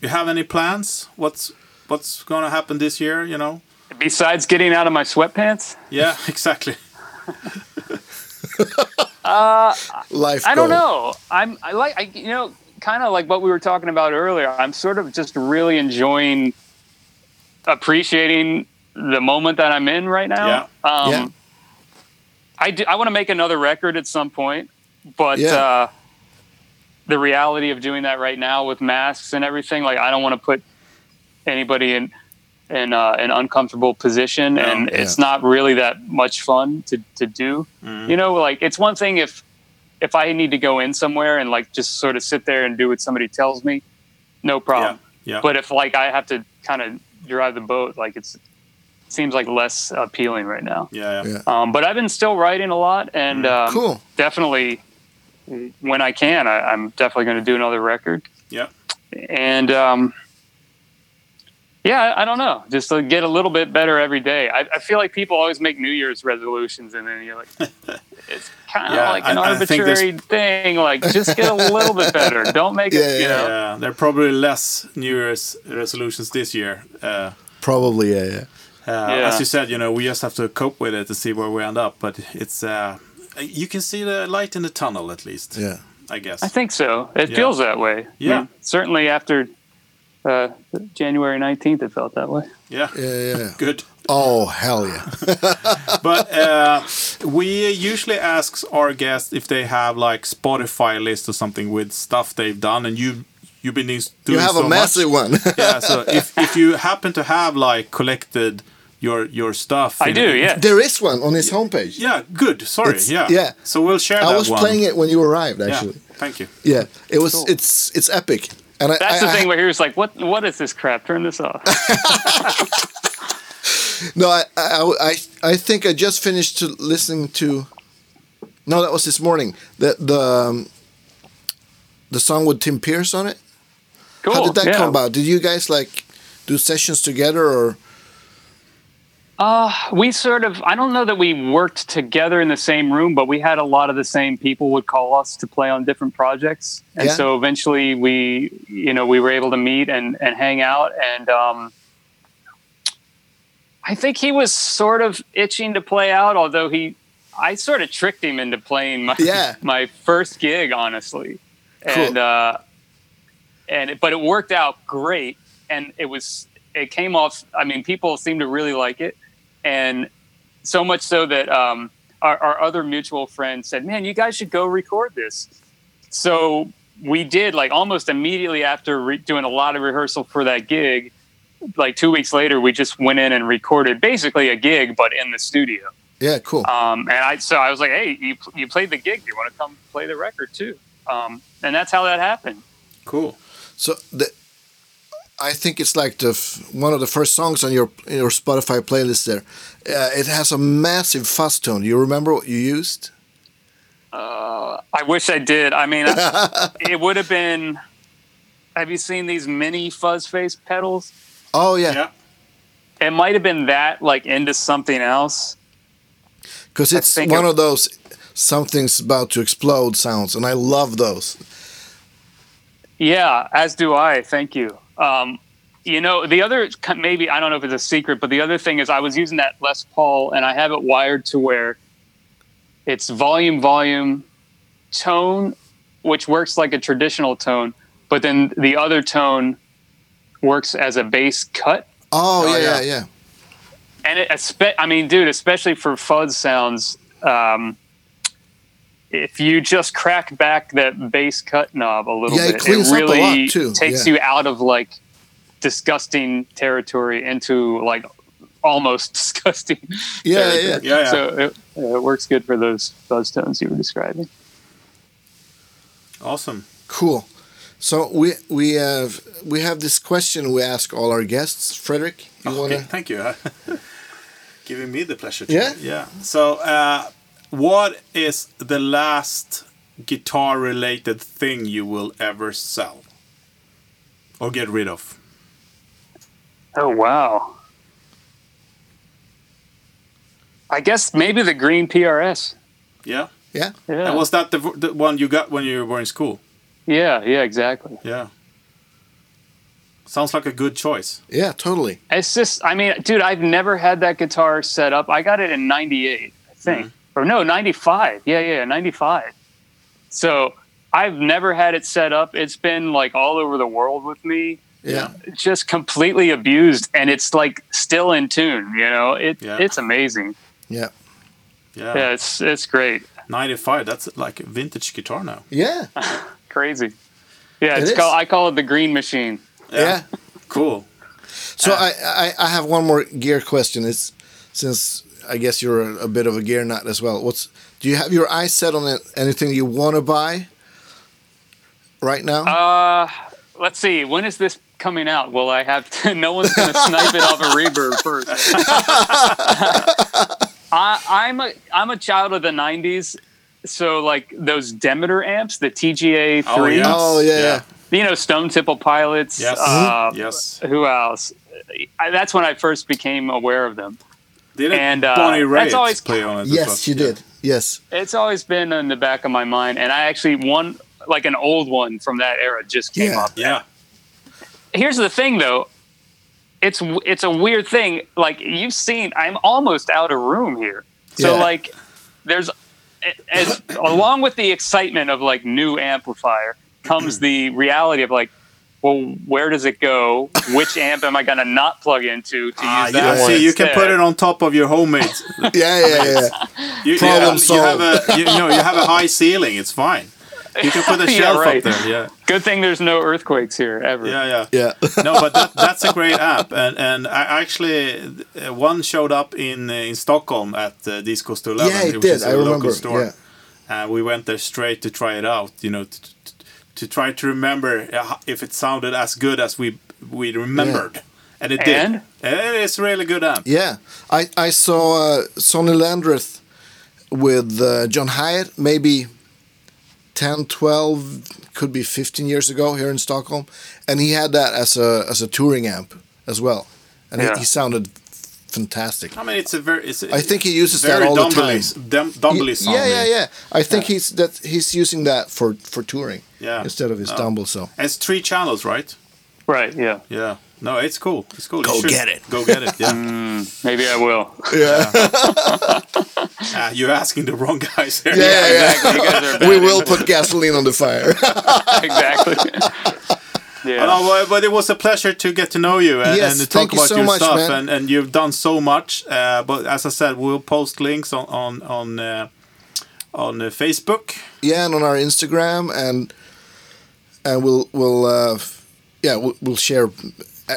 You have any plans? What's what's going to happen this year? You know? Besides getting out of my sweatpants, Yeah, exactly. uh, Life. I don't know. I'm I like I you know kind of like what we were talking about earlier. I'm sort of just really enjoying appreciating the moment that I'm in right now. Yeah. Um, Yeah. I do, I want to make another record at some point, but Yeah. uh, the reality of doing that right now with masks and everything, like I don't want to put anybody in in uh, an uncomfortable position, Yeah. and Yeah. it's not really that much fun to to do. Mm-hmm. You know, like it's one thing if if I need to go in somewhere and like just sort of sit there and do what somebody tells me, no problem. Yeah. But if like I have to kind of drive the boat, like it's seems like less appealing right now. yeah, yeah. Yeah. Um, but I've been still writing a lot, and um, Cool. definitely when I can, I, I'm definitely going to do another record. Yeah. And um, yeah, I, I don't know, just to get a little bit better every day. I, I feel like people always make New Year's resolutions, and then you're like, it's kind of Yeah, like an I- I think there's- arbitrary thing. Like, just get a little bit better. Don't make Yeah, it, you yeah, know. Yeah, there are probably less New Year's resolutions this year. Uh, Probably, yeah, yeah. uh, As you said, you know, we just have to cope with it to see where we end up. But it's uh, you can see the light in the tunnel at least. Yeah. I guess. I think so. It Yeah. feels that way. I Yeah. mean, certainly after uh, January 19th, it felt that way. yeah. Yeah, yeah. Good. Oh, hell yeah. But uh, we usually ask our guests if they have like Spotify list or something with stuff they've done, and you you've been doing You have so a massive much. one. yeah. So if if you happen to have like collected your your stuff, I in- do, yeah. there is one on his homepage. Yeah. Good. Sorry. It's- yeah. yeah. So we'll share I that was one. playing it when you arrived, Yeah. actually. Thank you. Yeah, it was. Cool. It's it's epic. And I, That's I, the I- thing where he was like, "What? What is this crap? Turn this off." No, I, I, I, I think I just finished to listening to. No, that was this morning. The the um, the song with Tim Pierce on it. Cool. How did that yeah. come about? Did you guys like do sessions together or? Uh, we sort of, I don't know that we worked together in the same room, but we had a lot of the same people would call us to play on different projects. And Yeah. so eventually we, you know, we were able to meet and, and hang out. And um, I think he was sort of itching to play out, although he, I sort of tricked him into playing my, Yeah. my first gig, honestly. Cool. And, uh, and it, but it worked out great. And it was, it came off, I mean, people seemed to really like it and so much so that um, our, our other mutual friend said, "Man, you guys should go record this." So we did. Like almost immediately after re- doing a lot of rehearsal for that gig, like two weeks later, we just went in and recorded basically a gig, but in the studio. Yeah, cool. Um, and I so I was like, "Hey, you you played the gig. Do you want to come play the record too?" Um, and that's how that happened. Cool. So the, I think it's like the f- one of the first songs on your your Spotify playlist. There, uh, it has a massive fuzz tone. Do you remember what you used? Uh, I wish I did. I mean, I- it would have been. Have you seen these mini fuzz face pedals? Oh yeah, Yeah. It might have been that, like into something else. because it's one it- of those something's about to explode sounds, and I love those. Yeah, as do I. Thank you. Um, you know, the other maybe I don't know if it's a secret, but the other thing is I was using that Les Paul, and I have it wired to where it's volume, volume, tone, which works like a traditional tone, but then the other tone works as a bass cut. Oh, Oh, yeah, yeah, yeah. yeah. and it, espe- I mean, dude, especially for fuzz sounds, um, if you just crack back that bass cut knob a little Yeah, it bit, cleans up a really takes Yeah. you out of like disgusting territory into like almost disgusting. Yeah, territory. yeah. Yeah, yeah. So it, it works good for those buzz tones you were describing. Awesome. Cool. So we we have we have this question we ask all our guests. Frederick, you Okay, wanna? thank you. Giving me the pleasure. To, Yeah? Yeah. So, uh, what is the last guitar-related thing you will ever sell or get rid of? Oh wow. I guess maybe the green PRS. Yeah. Yeah. Yeah. And was that the, the one you got when you were in school? yeah, yeah, exactly. Yeah. Sounds like a good choice. Yeah, totally. It's just, I mean, dude, I've never had that guitar set up. I got it in 98, I think. Mm-hmm. Or no, 95. Yeah, yeah, 95. So I've never had it set up. It's been like all over the world with me, Yeah. just completely abused. And it's like still in tune, you know? It, Yeah. It's amazing. Yeah. Yeah. Yeah, it's, it's great. 95. That's like vintage guitar now. Yeah. Crazy. Yeah, It it's is. called, I call it the green machine. Yeah. Cool. So uh, I, I I have one more gear question. It's since I guess you're a, a bit of a gear nut as well. What's do you have your eyes set on it, anything you want to buy right now? Uh, let's see. When is this coming out? Well, I have to, no one's going to snipe it off a reverb first. I, I'm a I'm a child of the '90s, so like those Demeter amps, the TGA Oh, three. yes. Oh, yeah, yeah. You know, Stone Temple Pilots. Yes. Uh, yes. Who else? I, that's when I first became aware of them. Didn't and, uh, Bonnie that's Raitt always- play on it? yes, well? you Yeah. did. Yes. It's always been in the back of my mind, and I actually one like an old one from that era just came Yeah. up. Yeah. here's the thing though it's it's a weird thing like you've seen i'm almost out of room here so Yeah. like there's as along with the excitement of like new amplifier comes the reality of like well where does it go which amp am i going to not plug into to Ah, use yeah, that one see, you can put it on top of your homemade. Yeah, yeah, yeah. You, Problem yeah, you solved. have a, you, know, you have a high ceiling. It's fine. You can put a Yeah, shelf right. up there. Yeah, good thing there's no earthquakes here ever yeah, yeah. yeah. no, but that, that's a great app, and and I actually uh, one showed up in uh, in Stockholm at uh, Disco to Eleven. Yeah, it which did. is a I local remember. Store. Yeah. And we went there straight to try it out. You know, to, to, to try to remember uh, if it sounded as good as we we remembered, and it And? did. And it's really good amp. Yeah, I I saw uh, Sonny Landreth with uh, John Hiatt maybe 10, 12, could be 15 years ago here in Stockholm, and he had that as a as a touring amp as well, and Yeah. he, he sounded fantastic. I mean, it's a very. It's a, I think he uses that very all the time. dum- dumbly yeah, sounding. yeah, yeah. I think he's that he's using that for for touring Yeah. instead of his No. Dumble. So It's three channels, right? right yeah Yeah. No, it's cool. It's cool. Go get it. Go get it. Yeah. maybe i will yeah, Ah, you're asking the wrong guys here. yeah, yeah. exactly. You guys are we will put gasoline on the fire. exactly yeah No, but- but it was a pleasure to get to know you and, Yes, and to thank talk you about so your much, stuff. And, and you've done so much. Uh, but as I said, we'll post links on on on uh, on uh, Facebook. yeah, and on our Instagram, and and we'll we'll uh, yeah we'll, we'll share a,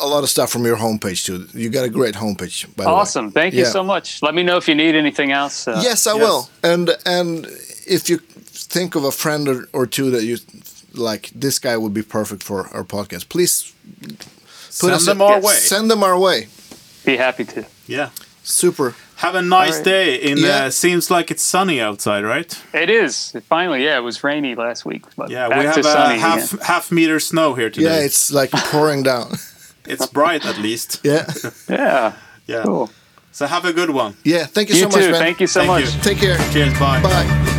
a lot of stuff from your homepage too. You got a great homepage, by the way. Awesome. Thank you Yeah. so much. Let me know if you need anything else. Uh, Yes, I Yes. will. And and if you think of a friend or, or two that you like, this guy would be perfect for our podcast. Please put Send them a- our yes. way. Send them our way. Be happy to. Yeah. Super. Have a nice right. day. In Yeah. uh, seems like it's sunny outside, right? It is. Finally, yeah, it was rainy last week. But Yeah, back we to have a sunny half again. half meter snow here today. Yeah, it's like pouring down. it's bright at least. Yeah. Yeah. Yeah. Cool. So have a good one. Yeah. Thank you, You so much, too. man. Thank you so Thank much. you. Take care. Cheers. Bye. Bye.